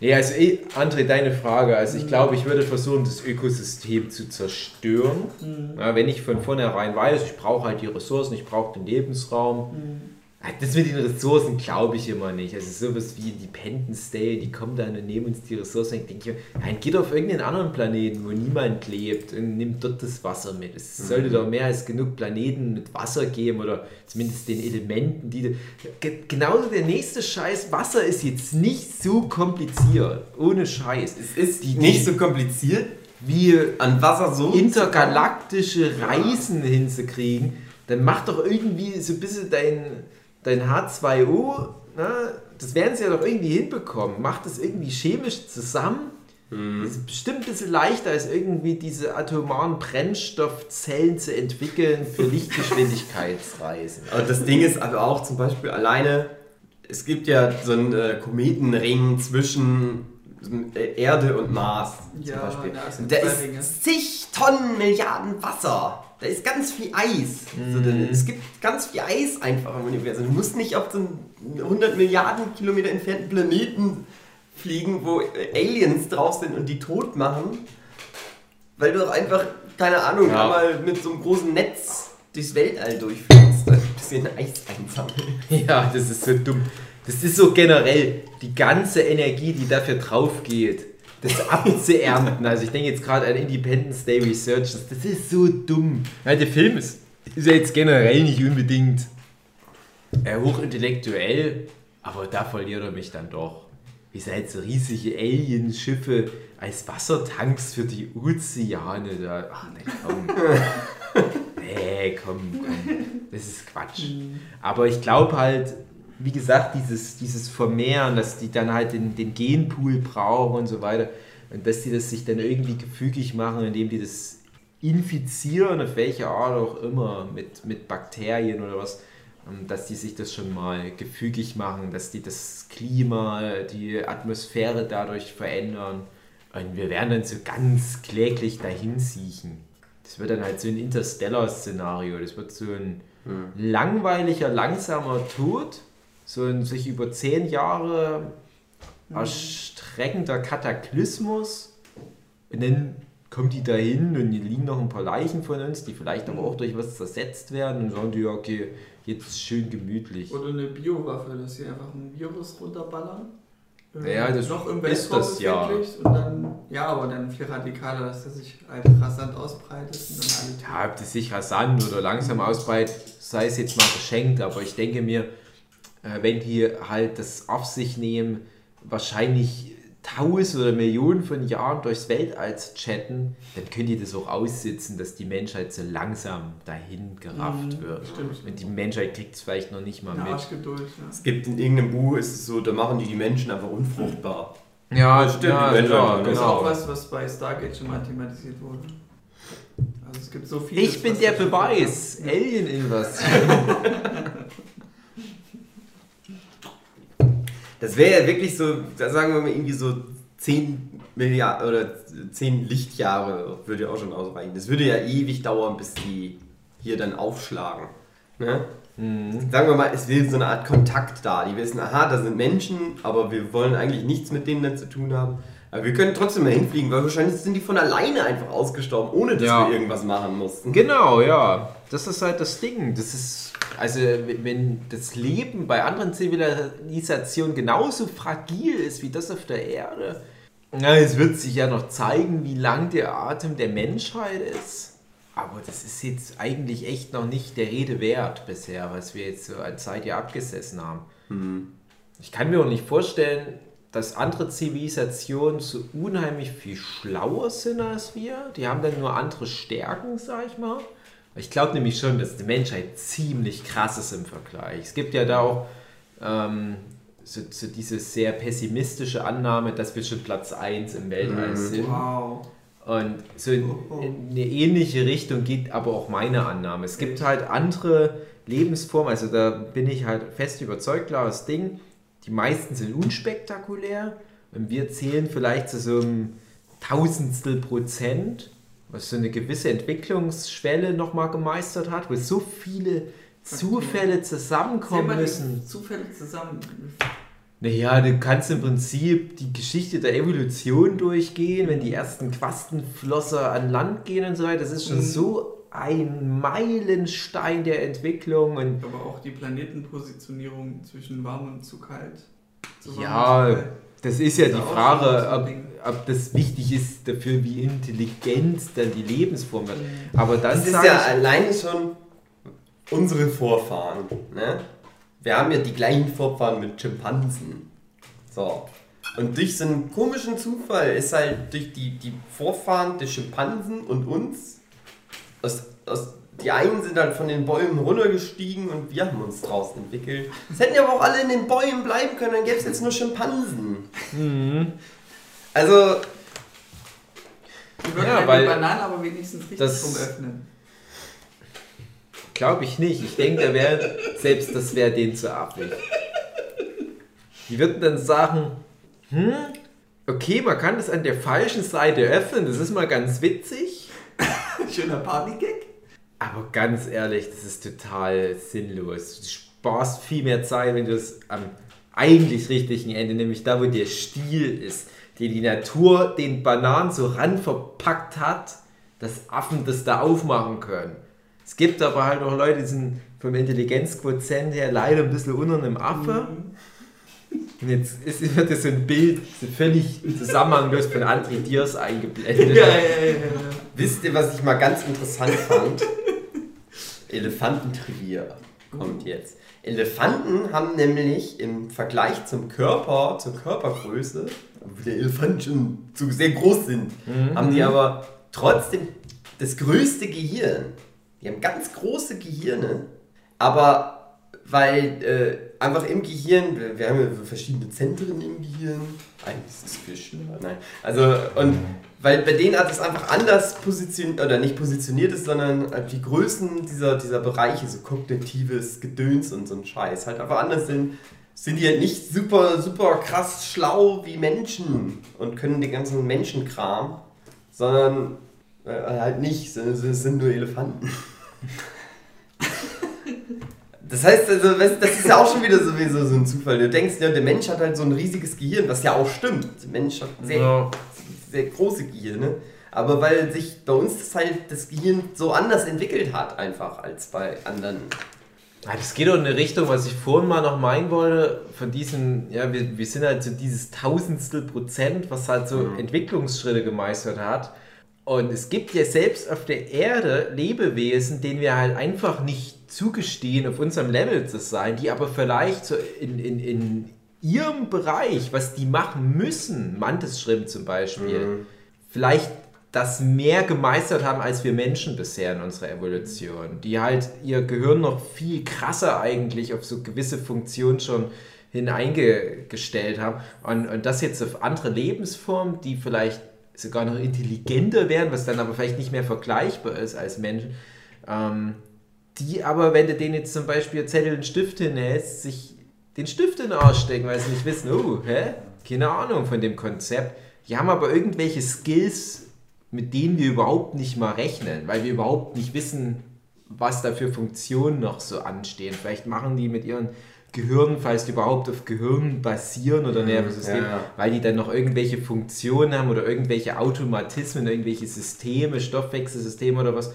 Nee, also eh, André, deine Frage. Also ich glaube, ich würde versuchen, das Ökosystem zu zerstören. Ja, wenn ich von vornherein weiß, ich brauche halt die Ressourcen, ich brauche den Lebensraum. Ah, Das mit den Ressourcen glaube ich immer nicht. Also sowas wie Independence Day, die kommen dann und nehmen uns die Ressourcen. Ich denke, nein, geht auf irgendeinen anderen Planeten, wo niemand lebt und nimmt dort das Wasser mit. Es sollte doch mehr als genug Planeten mit Wasser geben oder zumindest den Elementen, die... Ge genauso der nächste Scheiß, Wasser ist jetzt nicht so kompliziert. Ohne Scheiß. Es ist Die- nicht so kompliziert, Wie an Wasser so intergalaktische Reisen hinzukriegen, dann mach doch irgendwie so ein bisschen dein, dein H2O, na, das werden sie ja doch irgendwie hinbekommen. Mach das irgendwie chemisch zusammen. Das ist bestimmt ein bisschen leichter, als irgendwie diese atomaren Brennstoffzellen zu entwickeln für Lichtgeschwindigkeitsreisen. Aber das Ding ist aber auch zum Beispiel alleine, es gibt ja so einen äh, Kometenring zwischen äh, Erde und Mars zum Ja, Beispiel. da sind Da ist zig Tonnen Milliarden Wasser. Da ist ganz viel Eis. So, da- es gibt ganz viel Eis einfach im Universum. Du musst nicht auf so einen 100 Milliarden Kilometer entfernten Planeten fliegen, wo äh, Aliens drauf sind und die tot machen, weil du doch einfach, keine Ahnung, Ja. einmal mit so einem großen Netz durchs Weltall durchfliegst. Ein bisschen Eis einsammeln. *laughs* Ja, das ist so dumm. Das ist so generell die ganze Energie, die dafür drauf geht, das abzuernten. Also ich denke jetzt gerade an Independence Day Research. Das, ist so dumm. Ja, der Film ist, ist ja jetzt generell nicht unbedingt äh, hochintellektuell, aber da verliert er mich dann doch. wie sie halt so riesige Alienschiffe als Wassertanks für die Ozeane da. Ach nee, komm. *laughs* nee, komm, komm. Das ist Quatsch. Aber ich glaube halt, wie gesagt, dieses, dieses Vermehren, dass die dann halt den, den Genpool brauchen und so weiter. Und dass die das sich dann irgendwie gefügig machen, indem die das infizieren, auf welche Art auch immer, mit, mit Bakterien oder was, ähm, dass die sich das schon mal gefügig machen, dass die das Klima, die Atmosphäre dadurch verändern. Und wir werden dann so ganz kläglich dahin siechen. Das wird dann halt so ein Interstellar-Szenario. Das wird so ein langweiliger, langsamer Tod, so ein sich über zehn Jahre erstreckender Kataklysmus. Und dann kommen die dahin und hier liegen noch ein paar Leichen von uns, die vielleicht aber auch durch was zersetzt werden und sagen die, ja, okay, jetzt schön gemütlich. Oder eine Biowaffe, dass sie einfach ein Virus runterballern. Äh, Ja, das noch im ist das ja. Und dann, ja, aber dann viel radikaler, dass der sich halt rasant ausbreitet und dann alle Ja, ob das sich rasant oder langsam ausbreitet, sei es jetzt mal geschenkt, aber ich denke mir, äh, wenn die halt das auf sich nehmen, wahrscheinlich tausend oder Millionen von Jahren durchs Weltall zu chatten, dann können die das auch aussitzen, dass die Menschheit so langsam dahin gerafft Mhm, wird. stimmt. Und die Menschheit kriegt es vielleicht noch nicht mal eine mit. Arschgeduld. Ja. Es gibt in irgendeinem Buch, ist es so, da machen die die Menschen einfach unfruchtbar. Ja, Das stimmt, ja, ja, kann Das ist genau. auch was, was bei Stargate schon mal thematisiert wurde. Also es gibt so viel. Ich bin der Beweis. Alien-Invasion. *laughs* Das wäre ja wirklich so, da sagen wir mal irgendwie so 10 Milliarden oder 10 Lichtjahre würde ja auch schon ausreichen. Das würde ja ewig dauern, bis die hier dann aufschlagen. Ne? Sagen wir mal, es wäre so eine Art Kontakt da. Die wissen, aha, da sind Menschen, aber wir wollen eigentlich nichts mit denen zu tun haben. Aber wir können trotzdem mal hinfliegen, weil wahrscheinlich sind die von alleine einfach ausgestorben, ohne dass Ja. wir irgendwas machen mussten. Genau, ja. Das ist halt das Ding. Das ist, also wenn das Leben bei anderen Zivilisationen genauso fragil ist wie das auf der Erde, na, es wird sich ja noch zeigen, wie lang der Atem der Menschheit ist. Aber das ist jetzt eigentlich echt noch nicht der Rede wert bisher, was wir jetzt so an Zeit hier abgesessen haben. Ich kann mir auch nicht vorstellen, dass andere Zivilisationen so unheimlich viel schlauer sind als wir. Die haben dann nur andere Stärken, sag ich mal. Ich glaube nämlich schon, dass die Menschheit ziemlich krass ist im Vergleich. Es gibt ja da auch ähm, so, so diese sehr pessimistische Annahme, dass wir schon Platz 1 im Weltall sind. Wow. Und so in, in eine ähnliche Richtung geht aber auch meine Annahme. Es gibt halt andere Lebensformen, also da bin ich halt fest überzeugt, klares Ding. Die meisten sind unspektakulär und wir zählen vielleicht zu so einem Tausendstel Prozent, was so eine gewisse Entwicklungsschwelle nochmal gemeistert hat, wo so viele Zufälle zusammenkommen müssen. Zufälle zusammen. Naja, du kannst im Prinzip die Geschichte der Evolution durchgehen, wenn die ersten Quastenflosser an Land gehen und so weiter. Das ist schon Mhm. so ein Meilenstein der Entwicklung und Aber auch die Planetenpositionierung zwischen warm und zu kalt. Zu ja, und zu kalt. das ist ja Ist die Frage, ob, ob das wichtig ist dafür, wie intelligent dann die Lebensform wird. Aber dann Das ist ja ich, alleine schon unsere Vorfahren. Ne? Wir haben ja die gleichen Vorfahren mit Schimpansen. So. Und durch so einen komischen Zufall ist halt durch die, die Vorfahren des Schimpansen und uns, aus, aus, die einen sind halt von den Bäumen runtergestiegen und wir haben uns draus entwickelt. Es hätten ja aber auch alle in den Bäumen bleiben können, dann gäbe es jetzt nur Schimpansen. Also, Die würden Ja, ja, weil die Bananen aber wenigstens richtig das- rum öffnen. Glaube ich nicht. Ich denke, da wäre selbst das wäre denen zu affig. Die würden dann sagen, hm, okay, man kann das an der falschen Seite öffnen, das ist mal ganz witzig. Schöner Partygag. Aber ganz ehrlich, das ist total sinnlos. Du sparst viel mehr Zeit, wenn du es am eigentlich richtigen Ende, nämlich da, wo der Stiel ist, den die Natur den Bananen so ran verpackt hat, dass Affen das da aufmachen können. Es gibt aber halt auch Leute, die sind vom Intelligenzquotient her leider ein bisschen unter einem Affe. Und jetzt ist, wird das so ein Bild so völlig zusammenhanglos von André Diers eingeblendet. Ja, ja, ja, wisst ihr, was ich mal ganz interessant fand? Elefantentrivia. kommt jetzt. Elefanten haben nämlich im Vergleich zum Körper, zur Körpergröße, wo der Elefant schon so sehr groß sind, haben die aber trotzdem das größte Gehirn. Die haben ganz große Gehirne, aber weil äh, einfach im Gehirn, wir, wir haben ja verschiedene Zentren im Gehirn, eigentlich ist viel schlimmer, nein, also und weil bei denen hat es einfach anders positioniert, oder nicht positioniert ist, sondern halt die Größen dieser, dieser Bereiche, so kognitives Gedöns und so ein Scheiß, halt einfach anders sind, sind die halt nicht super, super krass schlau wie Menschen und können den ganzen Menschenkram, sondern äh, halt nicht, es sind nur Elefanten. *laughs* Das heißt, also, das ist ja auch schon wieder sowieso so ein Zufall. Du denkst, ja, der Mensch hat halt so ein riesiges Gehirn, was ja auch stimmt. Der Mensch hat sehr, Ja. sehr große Gehirne. Aber weil sich bei uns das halt das Gehirn so anders entwickelt hat, einfach als bei anderen. Ja, das geht auch in eine Richtung, was ich vorhin mal noch meinen wollte, von diesen, ja, wir, wir sind halt so dieses Tausendstel Prozent, was halt so Entwicklungsschritte gemeistert hat. Und es gibt ja selbst auf der Erde Lebewesen, denen wir halt einfach nicht zugestehen, auf unserem Level zu sein, die aber vielleicht so in, in, in ihrem Bereich, was die machen müssen, Mantisschrimp zum Beispiel, vielleicht das mehr gemeistert haben als wir Menschen bisher in unserer Evolution. Die halt ihr Gehirn noch viel krasser eigentlich auf so gewisse Funktionen schon hineingestellt haben. Und, und das jetzt auf andere Lebensformen, die vielleicht sogar noch intelligenter wären, was dann aber vielleicht nicht mehr vergleichbar ist als Menschen. Ähm, die aber, wenn du denen jetzt zum Beispiel Zettel und Stift hinhältst, sich den Stift in den Arsch stecken, weil sie nicht wissen, oh, hä? Keine Ahnung von dem Konzept. Die haben aber irgendwelche Skills, mit denen wir überhaupt nicht mal rechnen, weil wir überhaupt nicht wissen, was da für Funktionen noch so anstehen. Vielleicht machen die mit ihren Gehirn, falls die überhaupt auf Gehirn basieren oder Nervensystem, ja. weil die dann noch irgendwelche Funktionen haben oder irgendwelche Automatismen, irgendwelche Systeme, Stoffwechselsysteme oder was,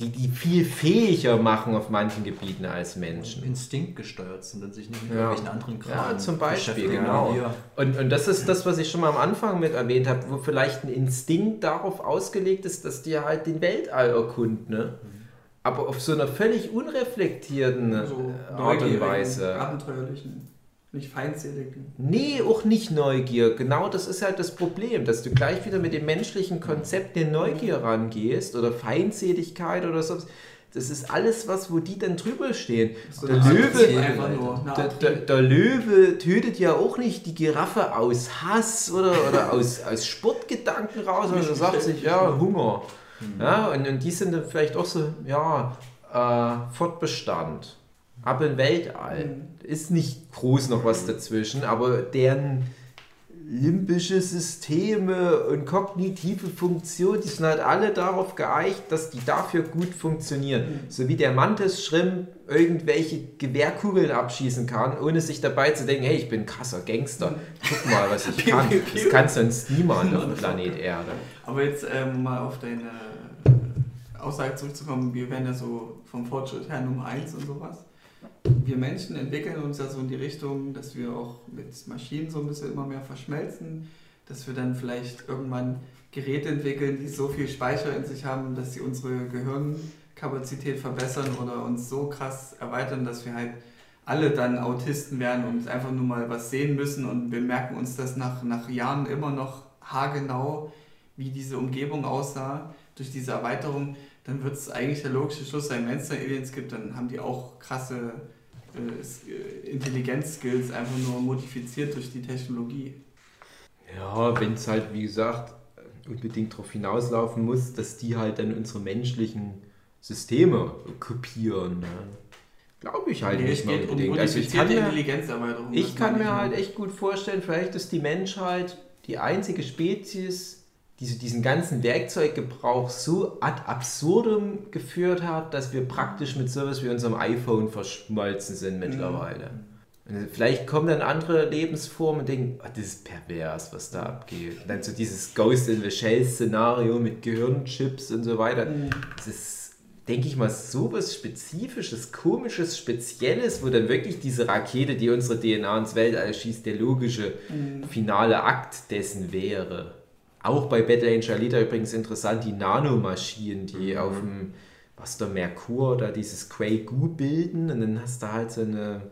die die viel fähiger machen auf manchen Gebieten als Menschen. Instinkt gesteuert sind und sich nicht mit Ja. irgendwelchen anderen Kram Ja, zum Beispiel, genau. Ja. Und, und das ist das, was ich schon mal am Anfang mit erwähnt habe, wo vielleicht ein Instinkt darauf ausgelegt ist, dass die halt den Weltall erkunden. Ne? Aber auf so einer völlig unreflektierten So äh, Art und Weise. abenteuerlichen, nicht feindseligen. Nee, auch nicht Neugier. Genau das ist halt das Problem, dass du gleich wieder mit dem menschlichen Konzept der Neugier rangehst oder Feindseligkeit oder so. Das ist alles was, wo die dann drüber stehen. So Der Löwe, eine der, der, der Löwe tötet ja auch nicht die Giraffe aus Hass oder, oder *laughs* aus, aus Sportgedanken raus, sondern er sagt sich, ja, Hunger. Ja, und, und die sind dann vielleicht auch so, ja, äh, Fortbestand. Ab im Weltall. Mhm. Ist nicht groß noch was dazwischen, aber deren limbische Systeme und kognitive Funktionen, die sind halt alle darauf geeicht, dass die dafür gut funktionieren. So wie der Mantis-Schrimp irgendwelche Gewehrkugeln abschießen kann, ohne sich dabei zu denken, hey, ich bin ein krasser Gangster. Guck mal, was ich *laughs* kann. Das kann sonst niemand auf dem Planet Erde. Aber jetzt ähm, mal auf deine äh, Aussage zurückzukommen, wir wären ja so vom Fortschritt her Nummer eins und sowas. Wir Menschen entwickeln uns ja so in die Richtung, dass wir auch mit Maschinen so ein bisschen immer mehr verschmelzen, dass wir dann vielleicht irgendwann Geräte entwickeln, die so viel Speicher in sich haben, dass sie unsere Gehirnkapazität verbessern oder uns so krass erweitern, dass wir halt alle dann Autisten werden und einfach nur mal was sehen müssen. Und wir merken uns das nach, nach Jahren immer noch haargenau, wie diese Umgebung aussah durch diese Erweiterung, dann wird es eigentlich der logische Schluss sein, wenn es da Aliens gibt, dann haben die auch krasse äh, äh, Intelligenz-Skills einfach nur modifiziert durch die Technologie. Ja, wenn es halt, wie gesagt, unbedingt darauf hinauslaufen muss, dass die halt dann unsere menschlichen Systeme kopieren. Ne? Glaube ich halt Nee, nicht mal geht um unbedingt. Also ich kann mir, ich kann mir halt echt gut vorstellen, vielleicht ist die Menschheit die einzige Spezies, die so diesen ganzen Werkzeuggebrauch so ad absurdum geführt hat, dass wir praktisch mit sowas wie unserem iPhone verschmolzen sind mittlerweile. Und Vielleicht kommen dann andere Lebensformen und denken, "Ah, das ist pervers, was da abgeht. Und dann so dieses Ghost in the Shell Szenario mit Gehirnchips und so weiter. Mhm. Das ist, denke ich mal, so was Spezifisches, Komisches, Spezielles, wo dann wirklich diese Rakete, die unsere DNA ins Weltall schießt, der logische Mhm. finale Akt dessen wäre. Auch bei Battle Angel Alita übrigens interessant, die Nanomaschinen, die auf dem was der Merkur oder dieses Grey Goo bilden und dann hast du halt so eine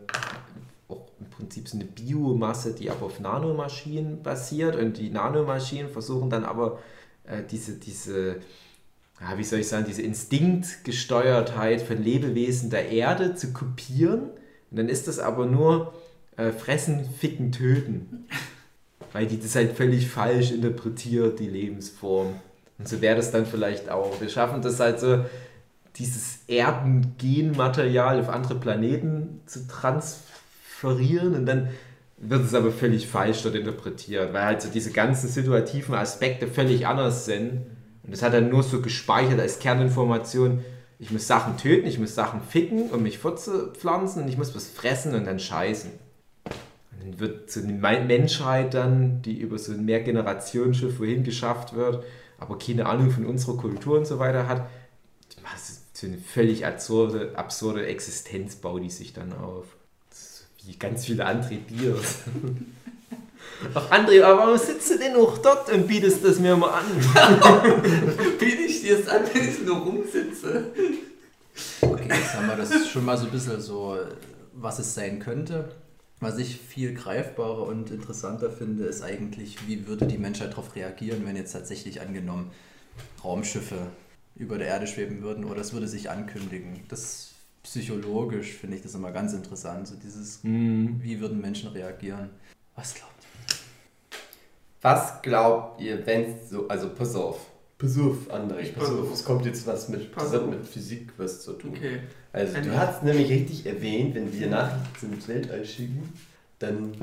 auch im Prinzip so eine Biomasse, die aber auf Nanomaschinen basiert und die Nanomaschinen versuchen dann aber äh, diese, diese ja, wie soll ich sagen, diese Instinktgesteuertheit von Lebewesen der Erde zu kopieren. Und dann ist das aber nur äh, fressen, ficken, töten. Weil die das halt völlig falsch interpretiert, die Lebensform. Und so wäre das dann vielleicht auch. Wir schaffen das halt so, dieses Erdengenmaterial auf andere Planeten zu transferieren und dann wird es aber völlig falsch dort interpretiert, weil halt so diese ganzen situativen Aspekte völlig anders sind. Und das hat dann nur so gespeichert als Kerninformation, ich muss Sachen töten, ich muss Sachen ficken und mich fortpflanzen und ich muss was fressen und dann scheißen. Dann wird so eine Menschheit dann, die über so ein Mehrgenerationenschiff wohin geschafft wird, aber keine Ahnung von unserer Kultur und so weiter hat, das ist so eine völlig absurde, absurde Existenz baut die sich dann auf. Das Wie ganz viele andere Biers. *laughs* Ach André, aber warum sitzt du denn noch dort und bietest das mir mal an? *laughs* Biete ich dir es an, wenn ich nur rumsitze? Okay, jetzt haben wir das schon mal so ein bisschen so, was es sein könnte. Was ich viel greifbarer und interessanter finde, ist eigentlich, wie würde die Menschheit darauf reagieren, wenn jetzt tatsächlich angenommen Raumschiffe über der Erde schweben würden oder es würde sich ankündigen. Das psychologisch finde ich das immer ganz interessant. So dieses, wie würden Menschen reagieren? Was glaubt ihr? Was glaubt ihr, wenn es so, also pass auf, pass auf, André, pass auf, es kommt jetzt was mit, das hat mit Physik was zu tun. Okay. Also du hast nämlich richtig erwähnt, wenn wir Nachrichten ins Weltall schicken, dann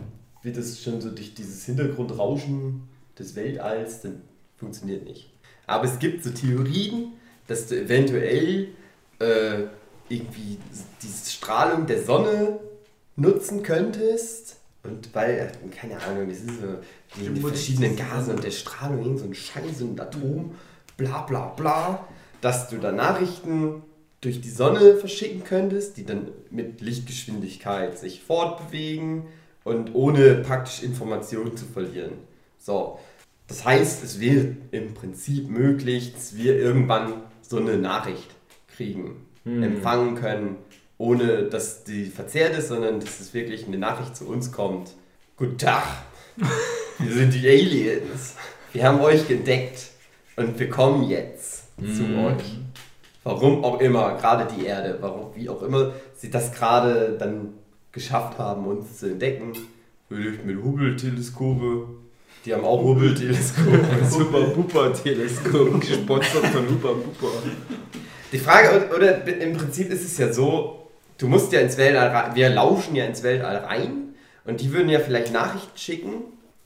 wird es schon so durch dieses Hintergrundrauschen des Weltalls, dann funktioniert nicht. Aber es gibt so Theorien, dass du eventuell äh, irgendwie diese Strahlung der Sonne nutzen könntest. Und weil, keine Ahnung, es ist so wegen den verschiedenen Gasen und der Strahlung, irgend so ein Scheiß und ein Atom, bla bla bla, dass du da Nachrichten durch die Sonne verschicken könntest, die dann mit Lichtgeschwindigkeit sich fortbewegen und ohne praktisch Informationen zu verlieren. So, das heißt, es wäre im Prinzip möglich, dass wir irgendwann so eine Nachricht kriegen, empfangen können, ohne dass die verzerrt ist, sondern dass es wirklich eine Nachricht zu uns kommt. Guten Tag, *laughs* wir sind die Aliens. Wir haben euch entdeckt und wir kommen jetzt zu euch. Warum auch immer, gerade die Erde, warum, wie auch immer sie das gerade dann geschafft haben, uns zu entdecken. Vielleicht mit Hubble-Teleskope. Die haben auch Hubble-Teleskope. *laughs* Super Bupa Teleskop, gesponsert von Hupa Bupa. Die Frage, oder im Prinzip ist es ja so, du musst ja ins Weltall rein, wir lauschen ja ins Weltall rein und die würden ja vielleicht Nachrichten schicken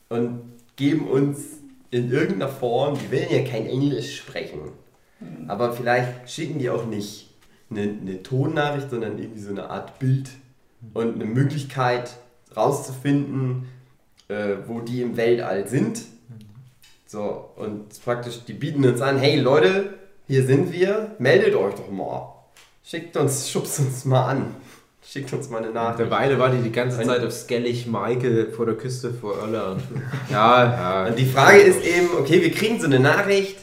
und geben uns in irgendeiner Form, die wollen ja kein Englisch sprechen, aber vielleicht schicken die auch nicht eine, eine Tonnachricht, sondern irgendwie so eine Art Bild und eine Möglichkeit rauszufinden, äh, wo die im Weltall sind. So, und praktisch, die bieten uns an, hey Leute, hier sind wir, meldet euch doch mal. Schickt uns, schubst uns mal an. Schickt uns mal eine Nachricht. Derweil war die die ganze Zeit auf Skellig Michael vor der Küste vor Irland. *laughs* Ja, ja. Und die Frage ist eben, okay, wir kriegen so eine Nachricht,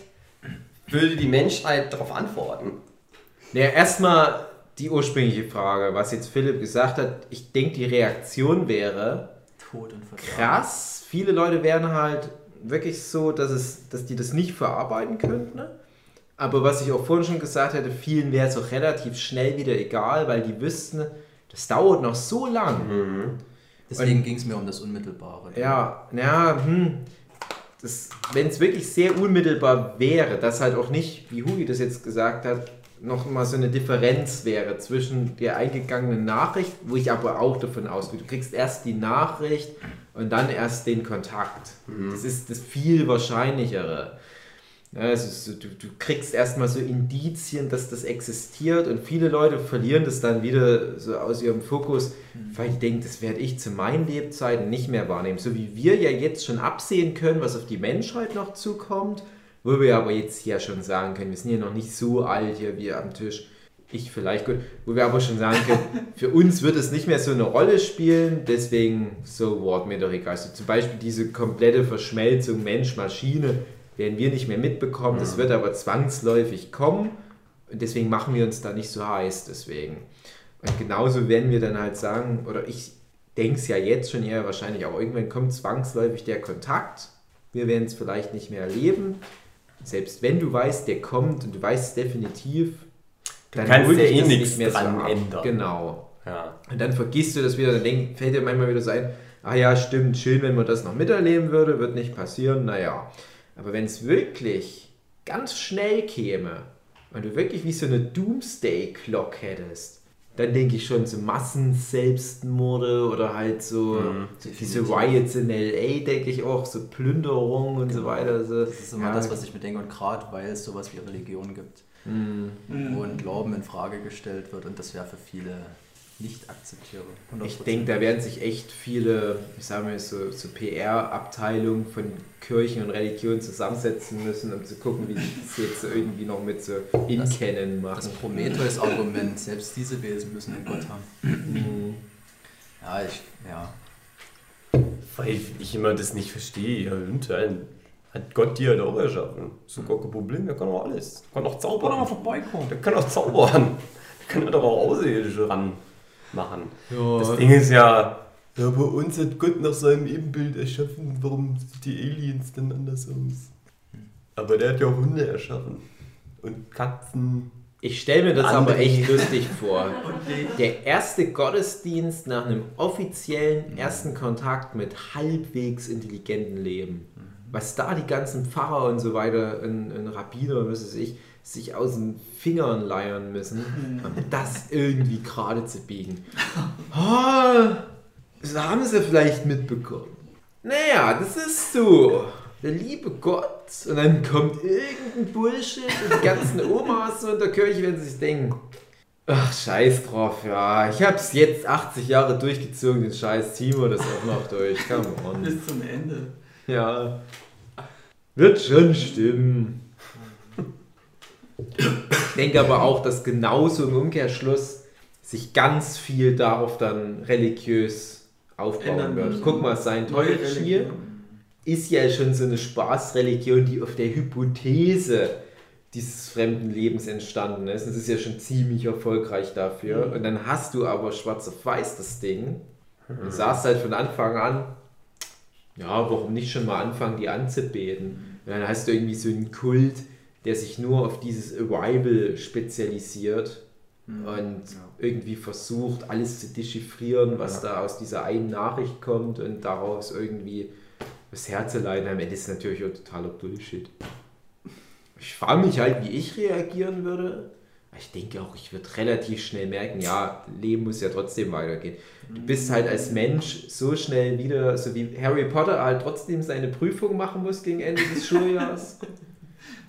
würde die Menschheit darauf antworten? Ja, erstmal die ursprüngliche Frage, was jetzt Philipp gesagt hat. Ich denke, die Reaktion wäre Tod und Verderben. krass. Viele Leute wären halt wirklich so, dass, es, dass die das nicht verarbeiten könnten. Ne? Aber was ich auch vorhin schon gesagt hatte, vielen wäre es auch relativ schnell wieder egal, weil die wüssten, das dauert noch so lang. Deswegen ging es mir um das Unmittelbare. Ja, ja, hm. Wenn es wirklich sehr unmittelbar wäre, dass halt auch nicht, wie Hugi das jetzt gesagt hat, noch mal so eine Differenz wäre zwischen der eingegangenen Nachricht, wo ich aber auch davon ausgehe, du kriegst erst die Nachricht und dann erst den Kontakt. Das ist das viel wahrscheinlichere. Ja, es ist so, du, du kriegst erstmal so Indizien, dass das existiert und viele Leute verlieren das dann wieder so aus ihrem Fokus, weil die denken, das werde ich zu meinen Lebzeiten nicht mehr wahrnehmen. So wie wir ja jetzt schon absehen können, was auf die Menschheit noch zukommt, wo wir aber jetzt ja schon sagen können, wir sind ja noch nicht so alt hier wie am Tisch. Ich vielleicht gut, wo wir aber schon sagen können, *laughs* für uns wird es nicht mehr so eine Rolle spielen, deswegen so what mir doch egal. Also zum Beispiel diese komplette Verschmelzung Mensch-Maschine werden wir nicht mehr mitbekommen, das wird aber zwangsläufig kommen Und deswegen machen wir uns da nicht so heiß deswegen. Und genauso werden wir dann halt sagen, oder ich denke es ja jetzt schon eher wahrscheinlich auch, irgendwann kommt zwangsläufig der Kontakt. Wir werden es vielleicht nicht mehr erleben. Selbst wenn du weißt, der kommt und du weißt es definitiv, Du kannst ja eh nichts nicht mehr so dran ab. ändern. Genau. Ja. Und dann vergisst du das wieder, dann denk, fällt dir manchmal wieder so ein, ah ja, stimmt, schön, wenn man das noch miterleben würde, wird nicht passieren, naja. Aber wenn es wirklich ganz schnell käme und du wirklich wie so eine Doomsday-Clock hättest, dann denke ich schon so Massen-Selbstmorde oder halt so, Mhm, so diese Riots in L.A., denke ich auch, so Plünderungen und so weiter. So. Das ist immer Ja. das, was ich mir denke. Und gerade weil es sowas wie Religion gibt, Mhm. wo ein Glauben in Frage gestellt wird und das wäre für viele nicht akzeptierbar. Ich denke, da werden sich echt viele, ich sage mal so, so PR-Abteilungen von Kirchen und Religionen zusammensetzen müssen, um zu gucken, wie sie das jetzt so irgendwie noch mit so Inkennen Das machen. Prometheus-Argument, selbst diese Wesen müssen einen Gott haben. Mhm. Ja, ich, ja. Weil ich immer das nicht verstehe. Ja, und dann hat Gott die halt auch erschaffen. Ist doch gar kein Problem, der kann auch alles. Der kann auch zaubern. vorbeikommen. Der kann auch zaubern. Der kann doch auch Außerirdische ran machen. Ja, Das Ding ist ja, ja, bei uns hat Gott nach seinem Ebenbild erschaffen. Warum sieht die Aliens denn anders aus? Aber der hat ja auch Hunde erschaffen. Und Katzen. ich stelle mir das aber echt lustig vor. *laughs* Der erste Gottesdienst nach einem offiziellen ersten Kontakt mit halbwegs intelligentem Leben. Was da die ganzen Pfarrer und so weiter, ein, ein Rabbiner, was weiß ich, sich aus den Fingern leiern müssen, um das irgendwie gerade zu biegen. *laughs* Oh, das haben sie vielleicht mitbekommen. Naja, das ist so. Der liebe Gott. Und dann kommt irgendein Bullshit und die ganzen Omas so in der Kirche werden sich denken, ach, scheiß drauf, ja. Ich hab's jetzt 80 Jahre durchgezogen, den scheiß Timo, das auch noch durch. Come on. Bis zum Ende. Ja. Wird schon stimmen. Ich denke aber auch, dass genauso im Umkehrschluss sich ganz viel darauf dann religiös aufbauen Ändern wird. Guck mal, Scientology Religion. ist ja schon so eine Spaßreligion, die auf der Hypothese dieses fremden Lebens entstanden ist. Das ist ja schon ziemlich erfolgreich dafür. Und dann hast du aber schwarz auf weiß das Ding und sagst halt von Anfang an, ja, warum nicht schon mal anfangen, die anzubeten? Und dann hast du irgendwie so einen Kult, der sich nur auf dieses Arrival spezialisiert und irgendwie versucht, alles zu dechiffrieren, was da aus dieser einen Nachricht kommt und daraus irgendwie was herzuleiten. Am Ende ist natürlich auch totaler Bullshit. Ich frage mich halt, wie ich reagieren würde. Ich denke auch, ich würde relativ schnell merken, ja, Leben muss ja trotzdem weitergehen. Du bist halt als Mensch so schnell wieder, so wie Harry Potter halt trotzdem seine Prüfung machen muss gegen Ende des *laughs* Schuljahres,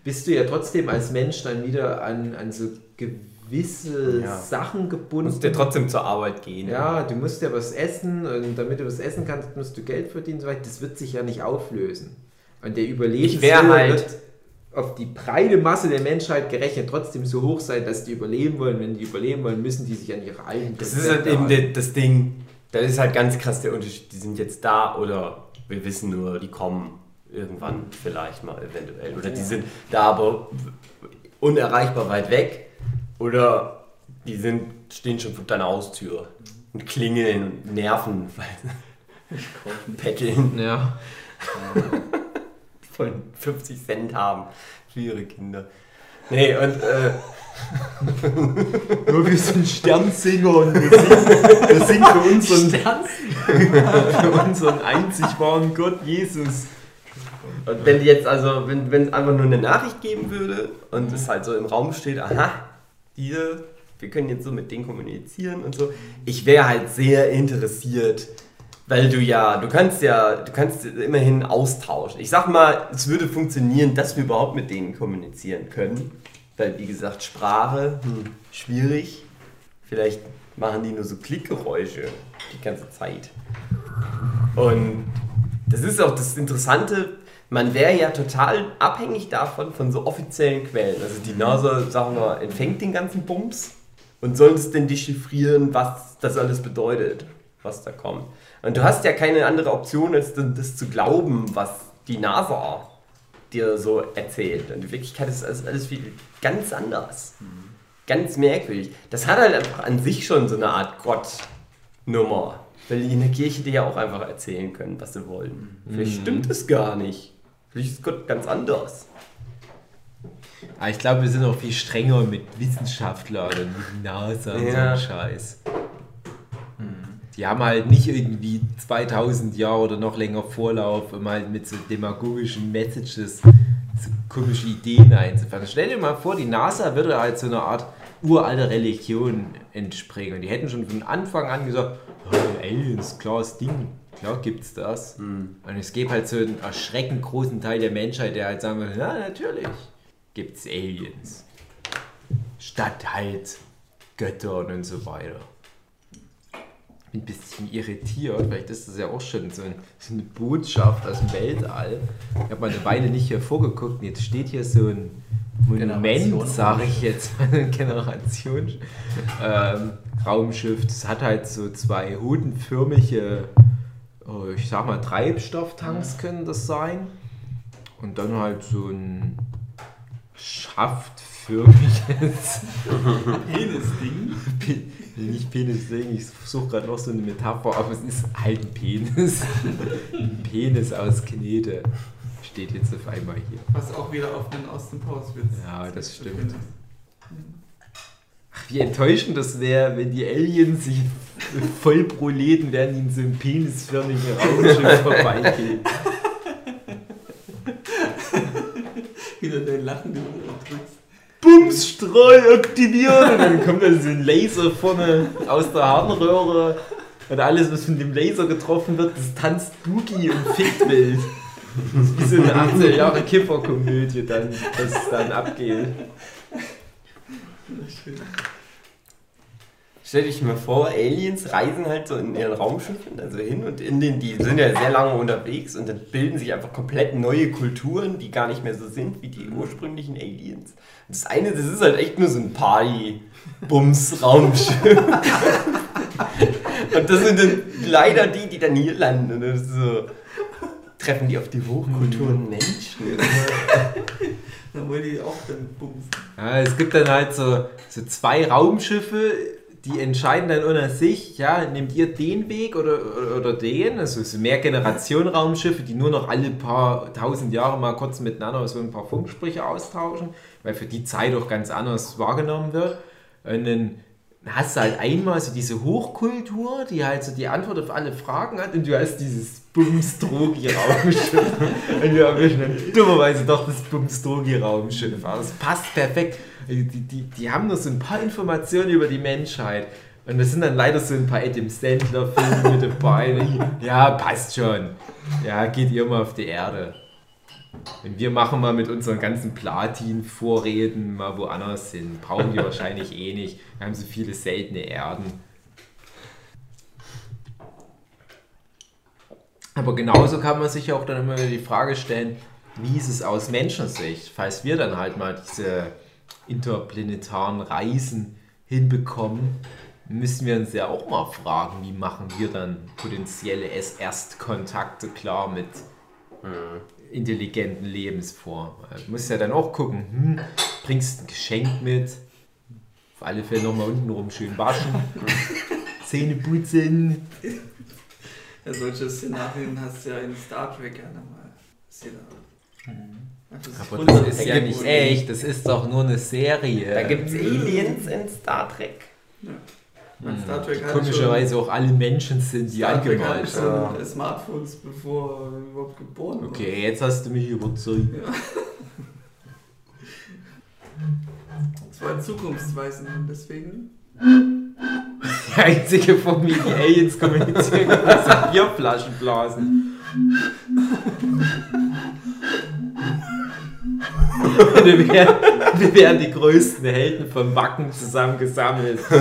bist du ja trotzdem als Mensch dann wieder an, an so gewisse Ja. Sachen Du gebunden. musst ja trotzdem zur Arbeit gehen. Ja, du musst ja was essen und damit du was essen kannst, musst du Geld verdienen. Das wird sich ja nicht auflösen. Und der Überlebenswille halt- wird auf die breite Masse der Menschheit gerechnet trotzdem so hoch sein, dass die überleben wollen. Wenn die überleben wollen, müssen die sich an ihre alten Das ist halt eben halten. das Ding. Das ist halt ganz krass der Unterschied. Die sind jetzt da oder wir wissen nur, die kommen irgendwann vielleicht mal eventuell. Oder die sind da aber unerreichbar weit weg. Oder die sind, stehen schon vor deiner Haustür und klingeln und nerven, weil petteln Ja. *laughs* von 50 Cent haben für ihre Kinder. Nee, und äh, Ja, wir sind Sternsinger und wir singen, wir singen für, unseren, *laughs* für unseren einzig wahren Gott Jesus. Und wenn die jetzt also, wenn wenn es einfach nur eine Nachricht geben würde und es halt so im Raum steht, aha, hier, wir können jetzt so mit denen kommunizieren und so, ich wäre halt sehr interessiert, weil du ja, du kannst ja, du kannst immerhin austauschen. Ich sag mal, es würde funktionieren, dass wir überhaupt mit denen kommunizieren können, weil wie gesagt, Sprache, hm, schwierig. Vielleicht machen die nur so Klickgeräusche die ganze Zeit. Und das ist auch das Interessante, man wäre ja total abhängig davon, von so offiziellen Quellen. Also die NASA, sagen wir, empfängt den ganzen Bums und soll es denn dechiffrieren, was das alles bedeutet, was da kommt. Und du hast ja keine andere Option, als das zu glauben, was die NASA dir so erzählt. Und in Wirklichkeit ist alles, alles viel ganz anders. Ganz merkwürdig. Das hat halt einfach an sich schon so eine Art Gott-Nummer. Weil die in der Kirche dir ja auch einfach erzählen können, was sie wollen. Vielleicht stimmt es gar nicht. Vielleicht ist Gott ganz anders. Aber ich glaube, wir sind auch viel strenger mit Wissenschaftlern und mit NASA und Ja. so Scheiß. Die haben halt nicht irgendwie 2000 Jahre oder noch länger Vorlauf, um halt mit so demagogischen Messages so komische Ideen einzufangen. Stell dir mal vor, die NASA würde halt so eine Art uralte Religion entspringen. Und die hätten schon von Anfang an gesagt, oh, Aliens, klares Ding, klar gibt's das. Und es gäbe halt so einen erschreckend großen Teil der Menschheit, der halt sagen würde, ja, natürlich gibt's Aliens. Statt halt Göttern und so weiter. Bin ein bisschen irritiert, vielleicht ist das ja auch schon so, ein, so eine Botschaft aus dem Weltall. Ich habe mal eine Weile nicht hier vorgeguckt und jetzt steht hier so ein Monument, sage ich jetzt, ein Generation ähm, Raumschiff. Das hat halt so zwei hutenförmige, ich sag mal Treibstofftanks können das sein. Und dann halt so ein schaftförmiges *laughs* Penis-Ding. Pe- nicht Penis-Ding, ich versuche gerade noch so eine Metapher, aber es ist halt ein Penis. ein Penis aus Knete. Steht jetzt auf einmal hier. Was auch wieder auf den Austin Powers Witz. Ja, das stimmt. Ach, wie enttäuschend das wäre, wenn die Aliens sich voll proleten, während die in so einem penisförmigen Raumschiff *laughs* vorbeigehen. Wieder dein Lachen, den du drückst. Bumsstrahl aktivieren! Und dann kommt da so ein Laser vorne aus der Harnröhre. Und alles, was von dem Laser getroffen wird, das tanzt Boogie und fickt wild. Das ist wie so eine 18 Jahre Kifferkomödie dann, das dann abgeht. Schön. Stell dich mal vor, Aliens reisen halt so in ihren Raumschiffen, also hin und in den, die sind ja sehr lange unterwegs und dann bilden sich einfach komplett neue Kulturen, die gar nicht mehr so sind wie die ursprünglichen Aliens. Und das eine, das ist halt echt nur so ein Party-Bums-Raumschiff. und das sind dann leider die, die dann hier landen. Und das ist so, treffen die auf die Hochkulturen Menschen. *laughs* Dann wollen die auch dann bumsen. Ja, es gibt dann halt so, so zwei Raumschiffe, die entscheiden dann unter sich, ja, nehmt ihr den Weg oder, oder, den? Also so mehr Generation Raumschiffe, die nur noch alle paar tausend Jahre mal kurz miteinander so ein paar Funksprüche austauschen, weil für die Zeit auch ganz anders wahrgenommen wird. Und dann hast du halt einmal so diese Hochkultur, die halt so die Antwort auf alle Fragen hat und du hast dieses Bumstrogi-Raumschiff. *laughs* und wir dann dummerweise doch das Bumstrogi-Raumschiff. Aber es passt perfekt. Die, die, die haben nur so ein paar Informationen über die Menschheit. Und das sind dann leider so ein paar Adam Sandler-Filme mit dabei. Ja, passt schon. Ja, geht ihr mal auf die Erde. Und wir machen mal mit unseren ganzen Platin-Vorräten mal woanders hin. Brauchen wir wahrscheinlich eh nicht. Wir haben so viele seltene Erden. Aber genauso kann man sich auch dann immer wieder die Frage stellen, wie ist es aus Menschensicht, falls wir dann halt mal diese interplanetaren Reisen hinbekommen, müssen wir uns ja auch mal fragen, wie machen wir dann potenzielle Erstkontakte klar mit intelligenten Lebensformen. Du musst ja dann auch gucken, hm, bringst ein Geschenk mit, auf alle Fälle nochmal untenrum schön waschen, *laughs* Zähne putzen. Ja, solche Szenarien hast du ja in Star Trek gerne mal. Ist ja da. Also es Aber das ist ja nicht echt, das ist doch nur eine Serie. Da gibt es Aliens in Star Trek. Man, Star Trek komischerweise auch alle Menschen sind, die angemalt sind. Ja. Smartphones, bevor wir überhaupt geboren wurden. Okay, jetzt hast du mich überzeugt. Es *laughs* war zukunftsweisend deswegen. *laughs* Die einzige Form, wie die Aliens kommunizieren, *laughs* können, ist Bierflaschen blasen. Und *laughs* wir wären, wir wären die größten Helden vom Wacken zusammengesammelt. Wir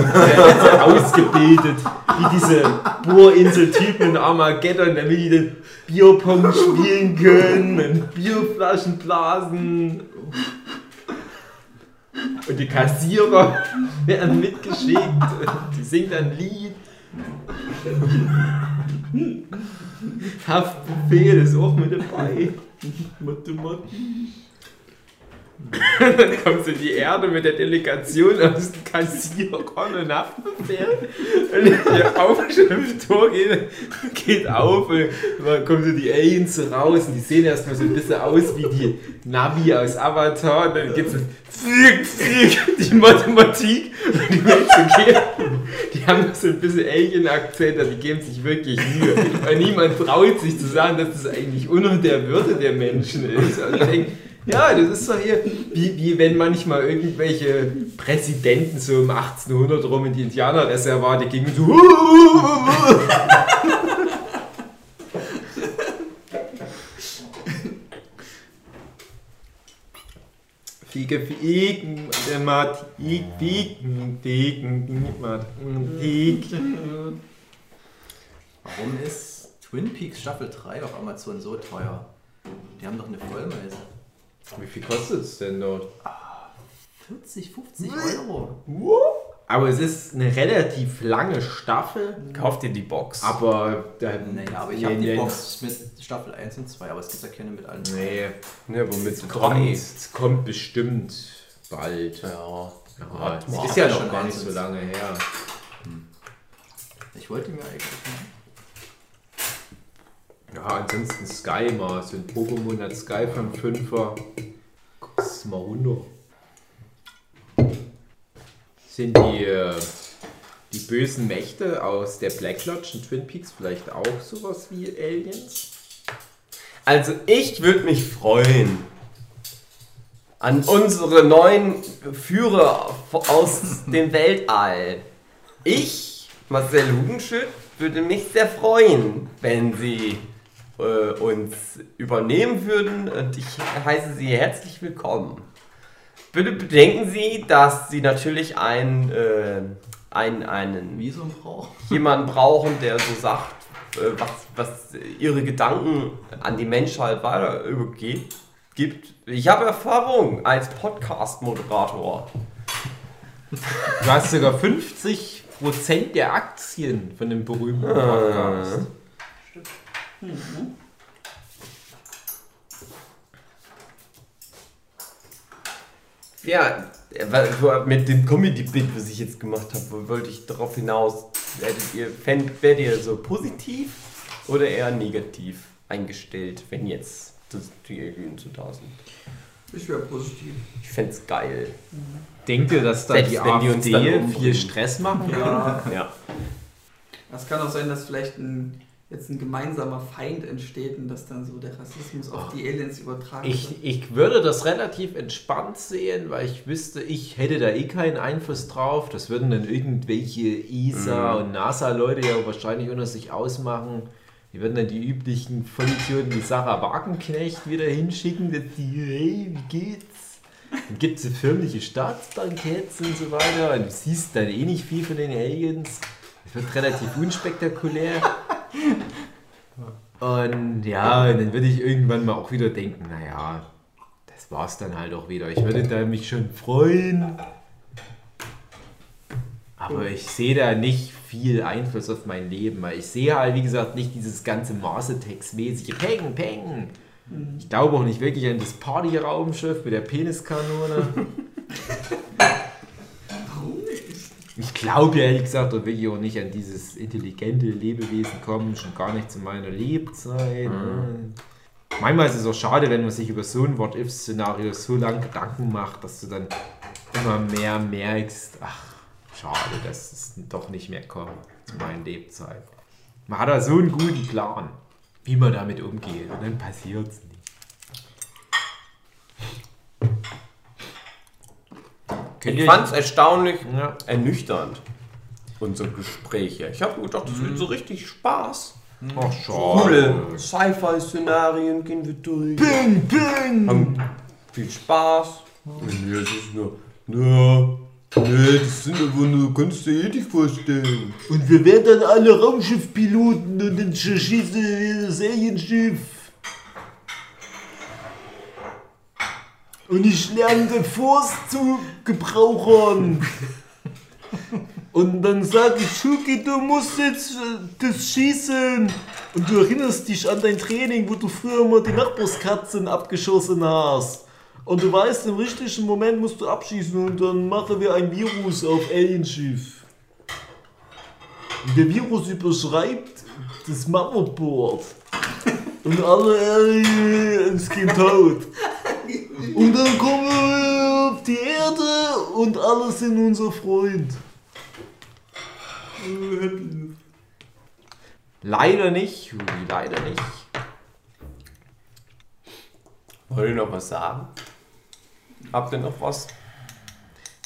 so ausgebildet, wie diese Bohrinsel-Typen in Armageddon, damit die den Bierpong spielen können und Bierflaschen blasen. Und die Kassierer werden mitgeschickt die dann ein Lied. Haftbefehl ist auch mit dabei. Mathematik. *laughs* Dann kommt so die Erde mit der Delegation aus dem Kassier und Haftbefehl. Und die Aufschrifttor *laughs* geht, geht auf und dann kommen so die Aliens raus und die sehen erstmal so ein bisschen aus wie die Navi aus Avatar und dann geht so Pflick, Pflick, die Mathematik und die so geht. Die haben so ein bisschen Alien-Akzent, die geben sich wirklich Mühe. Weil niemand traut sich zu sagen, dass das eigentlich unter der Würde der Menschen ist. Also ich denke, ja, das ist doch hier, wie, wie wenn manchmal irgendwelche Präsidenten so um 1800 rum in die Indianerreservate gingen und so. Fiege, Fiegen, Mathematik, Fiegen, Fiegen, Mathematik. Warum ist Twin Peaks Staffel 3 auf Amazon so teuer? Die haben doch eine Vollmeise. Wie viel kostet es denn dort? 40, 50 Euro. Aber es ist eine relativ lange Staffel. Kauf dir die Box. Aber da, Naja, aber ich habe die Box mit Staffel 1 und 2, aber es gibt ja keine mit allen. Nee, Ne, womit kommt, es kommt bestimmt bald. Ja. Ja, es ist ja schon noch gar nicht so lange her. Ich wollte mir eigentlich. Ja, ansonsten Sky mal. So ein Pokémon hat Sky von 5er. Guck's mal runter. Sind die, äh, die bösen Mächte aus der Black Lodge in Twin Peaks vielleicht auch sowas wie Aliens? Also ich würde mich freuen an unsere neuen Führer aus dem Weltall. Ich, Marcel Hugenschütt, würde mich sehr freuen, wenn sie äh, uns übernehmen würden und ich heiße sie herzlich willkommen. Bitte bedenken Sie, dass Sie natürlich einen, äh, einen, einen Visum braucht. jemanden brauchen, der so sagt, äh, was, was ihre Gedanken an die Menschheit weiter übergeht, gibt. Ich habe Erfahrung als Podcast-Moderator. Du hast sogar 50% der Aktien von dem berühmten Podcast. Ja, weil- mit dem Comedy-Bit, was ich jetzt gemacht habe, wollte ich darauf hinaus, werdet ihr, fänd, werdet ihr so positiv oder eher negativ eingestellt, wenn jetzt das, die da sind? Ich wäre positiv. Ich fände es geil. Denkt ihr, dass da Selbst die wenn die uns dann AfD umbringen. viel Stress machen? Ja. Ja. Es kann auch sein, dass vielleicht ein, jetzt ein gemeinsamer Feind entsteht und dass dann so der Rassismus auf die Aliens übertragen wird. Ich, ich würde das relativ entspannt sehen, weil ich wüsste, ich hätte da eh keinen Einfluss drauf. Das würden dann irgendwelche ESA und NASA-Leute ja wahrscheinlich unter sich ausmachen. Die würden dann die üblichen Vollidioten wie Sarah Wagenknecht wieder hinschicken, dass die, hey, wie geht's? Dann gibt es so förmliche Staatsbanketts und so weiter. Und du siehst dann eh nicht viel von den Aliens. Es wird relativ unspektakulär. Und ja, und dann würde ich irgendwann mal auch wieder denken, naja, das war's dann halt auch wieder. Ich würde da mich schon freuen. Aber ich sehe da nicht viel Einfluss auf mein Leben, weil ich sehe halt, wie gesagt, nicht dieses ganze Mars-Attacks-mäßige Peng, Peng. Ich glaube auch nicht wirklich an das Party-Raumschiff mit der Peniskanone. *laughs* Ich glaube ja ehrlich gesagt auch wirklich auch nicht an dieses intelligente Lebewesen kommen, schon gar nicht zu meiner Lebzeit. ne. Manchmal ist es auch schade, wenn man sich über so ein What-If-Szenario so lange Gedanken macht, dass du dann immer mehr merkst, ach, schade, dass es doch nicht mehr kommt zu meinen Lebzeiten. Man hat da so einen guten Plan, wie man damit umgeht und dann passiert Ich fand es erstaunlich Ja. ernüchternd, unsere Gespräche. Ich habe gedacht, das wird so richtig Spaß. Ach, Coole schade. Sci-Fi-Szenarien gehen wir durch. Bing, bing. Haben viel Spaß. Nee, es ist nur. Ja, nee, das sind aber nur, kannst du dir eh nicht vorstellen. Und wir werden dann alle Raumschiffpiloten und dann schießen wir das Alienschiff. Und ich lerne den Force zu Gebrauchern. Und dann sage ich, Schuki, du musst jetzt äh, das schießen. Und du erinnerst dich an dein Training, wo du früher mal die Nachbarskatzen abgeschossen hast. Und du weißt, im richtigen Moment musst du abschießen und dann machen wir ein Virus auf Alienschiff. Der Virus überschreibt das Motherboard. Und alle Aliens gehen tot. Und dann kommen wir auf die Erde und alle sind unser Freund. Leider nicht, Juli, leider nicht. Wollt ihr noch was sagen? Habt ihr noch was?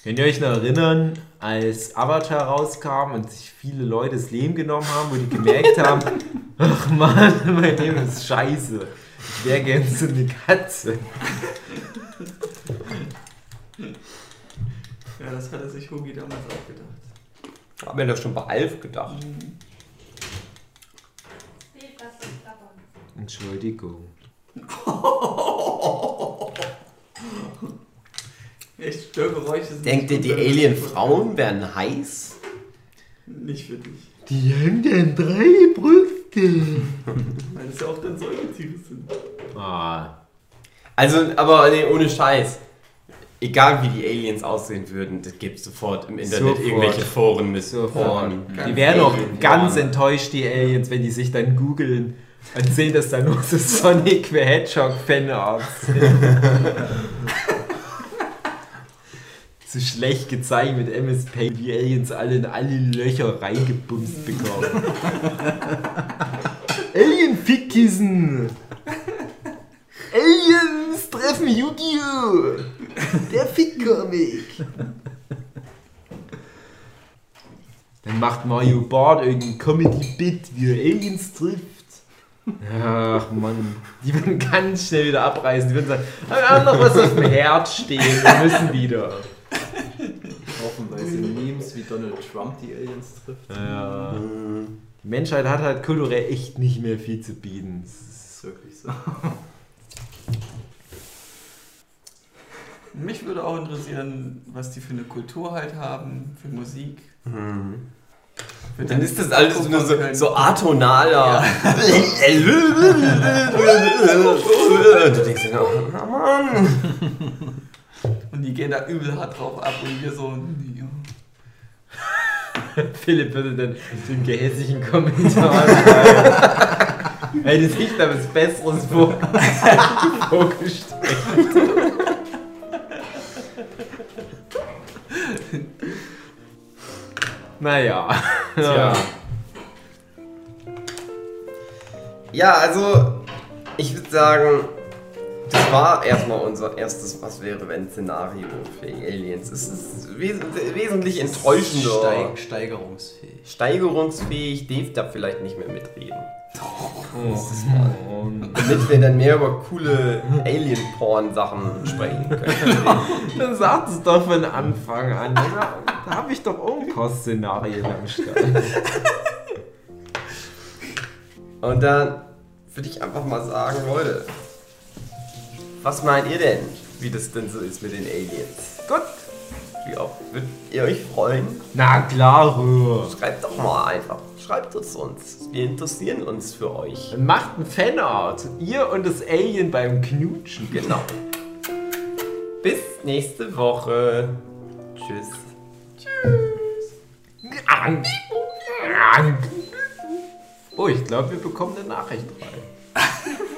Könnt ihr euch noch erinnern, als Avatar rauskam und sich viele Leute das Leben genommen haben, wo die gemerkt haben, *laughs* ach man, mein Leben ist scheiße. Wäre gern so eine Katze. Ja, das hatte sich Hugi damals auch gedacht. Haben wir doch schon bei Alf gedacht. Entschuldigung. Echt, Störgeräusche sind Denkt ihr, die gut, Alien-Frauen werden heiß? Nicht für dich. Die haben dann drei Brüste. Weil es ja auch dann Säugetiere sind. Ah, Also, aber nee, ohne Scheiß. Egal wie die Aliens aussehen würden, das gibt sofort im Internet Sofort. irgendwelche Foren mit. Porn. die wären doch Alien-Porn. ganz enttäuscht, die Aliens, wenn die sich dann googeln und sehen, dass da nur so Sonic the Hedgehog Fanarts *laughs* sind. So schlecht gezeigt mit MS Paint, wie Aliens alle in alle Löcher reingebumst bekommen. *laughs* Alien Fickkissen! Aliens treffen Yu-Gi-Oh! Der Fick-Comic! Dann macht Mario Bart irgendein Comedy-Bit, wie er Aliens trifft. Ach Mann, die würden ganz schnell wieder abreißen. Die würden sagen, "Ah, wir haben noch was auf dem Herd stehen, wir müssen wieder. Haufenweise Memes, wie Donald Trump die Aliens trifft. Ja. Die Menschheit hat halt kulturell echt nicht mehr viel zu bieten. Das ist- wirklich so. Mich würde auch interessieren, was die für eine Kultur halt haben, für Musik. Hm. Für Dann den ist das alles nur so, so atonaler. Und *laughs* du denkst dir, oh Mann. Und die gehen da übel hart drauf ab und wir so. Ja. *laughs* Philipp würde dann den gehässigen Kommentar schreiben. Hätte sich da was Besseres vor *laughs* vorgestellt. naja. Tja. Ja, also ich würde sagen, das war erstmal unser erstes Was wäre wenn Szenario für Aliens. Es ist wes wesentlich enttäuschender. Steig steigerungsfähig. Steigerungsfähig, Dave darf vielleicht nicht mehr mitreden. Oh, Damit wir dann mehr über coole Alien-Porn-Sachen sprechen können. *laughs* Dann sagt es doch von Anfang an. Da, da habe ich doch auch ein paar Szenarien am Start. Und dann würde ich einfach mal sagen, Leute, was meint ihr denn, wie das denn so ist mit den Aliens? Gut. Wie auch, würdet ihr euch freuen? Na klar. Schreibt doch mal einfach. Schreibt es uns. Wir interessieren uns für euch. Macht ein Fanart. Ihr und das Alien beim Knutschen. Genau. Bis nächste Woche. Tschüss. Oh, ich glaube, wir bekommen eine Nachricht rein. *laughs*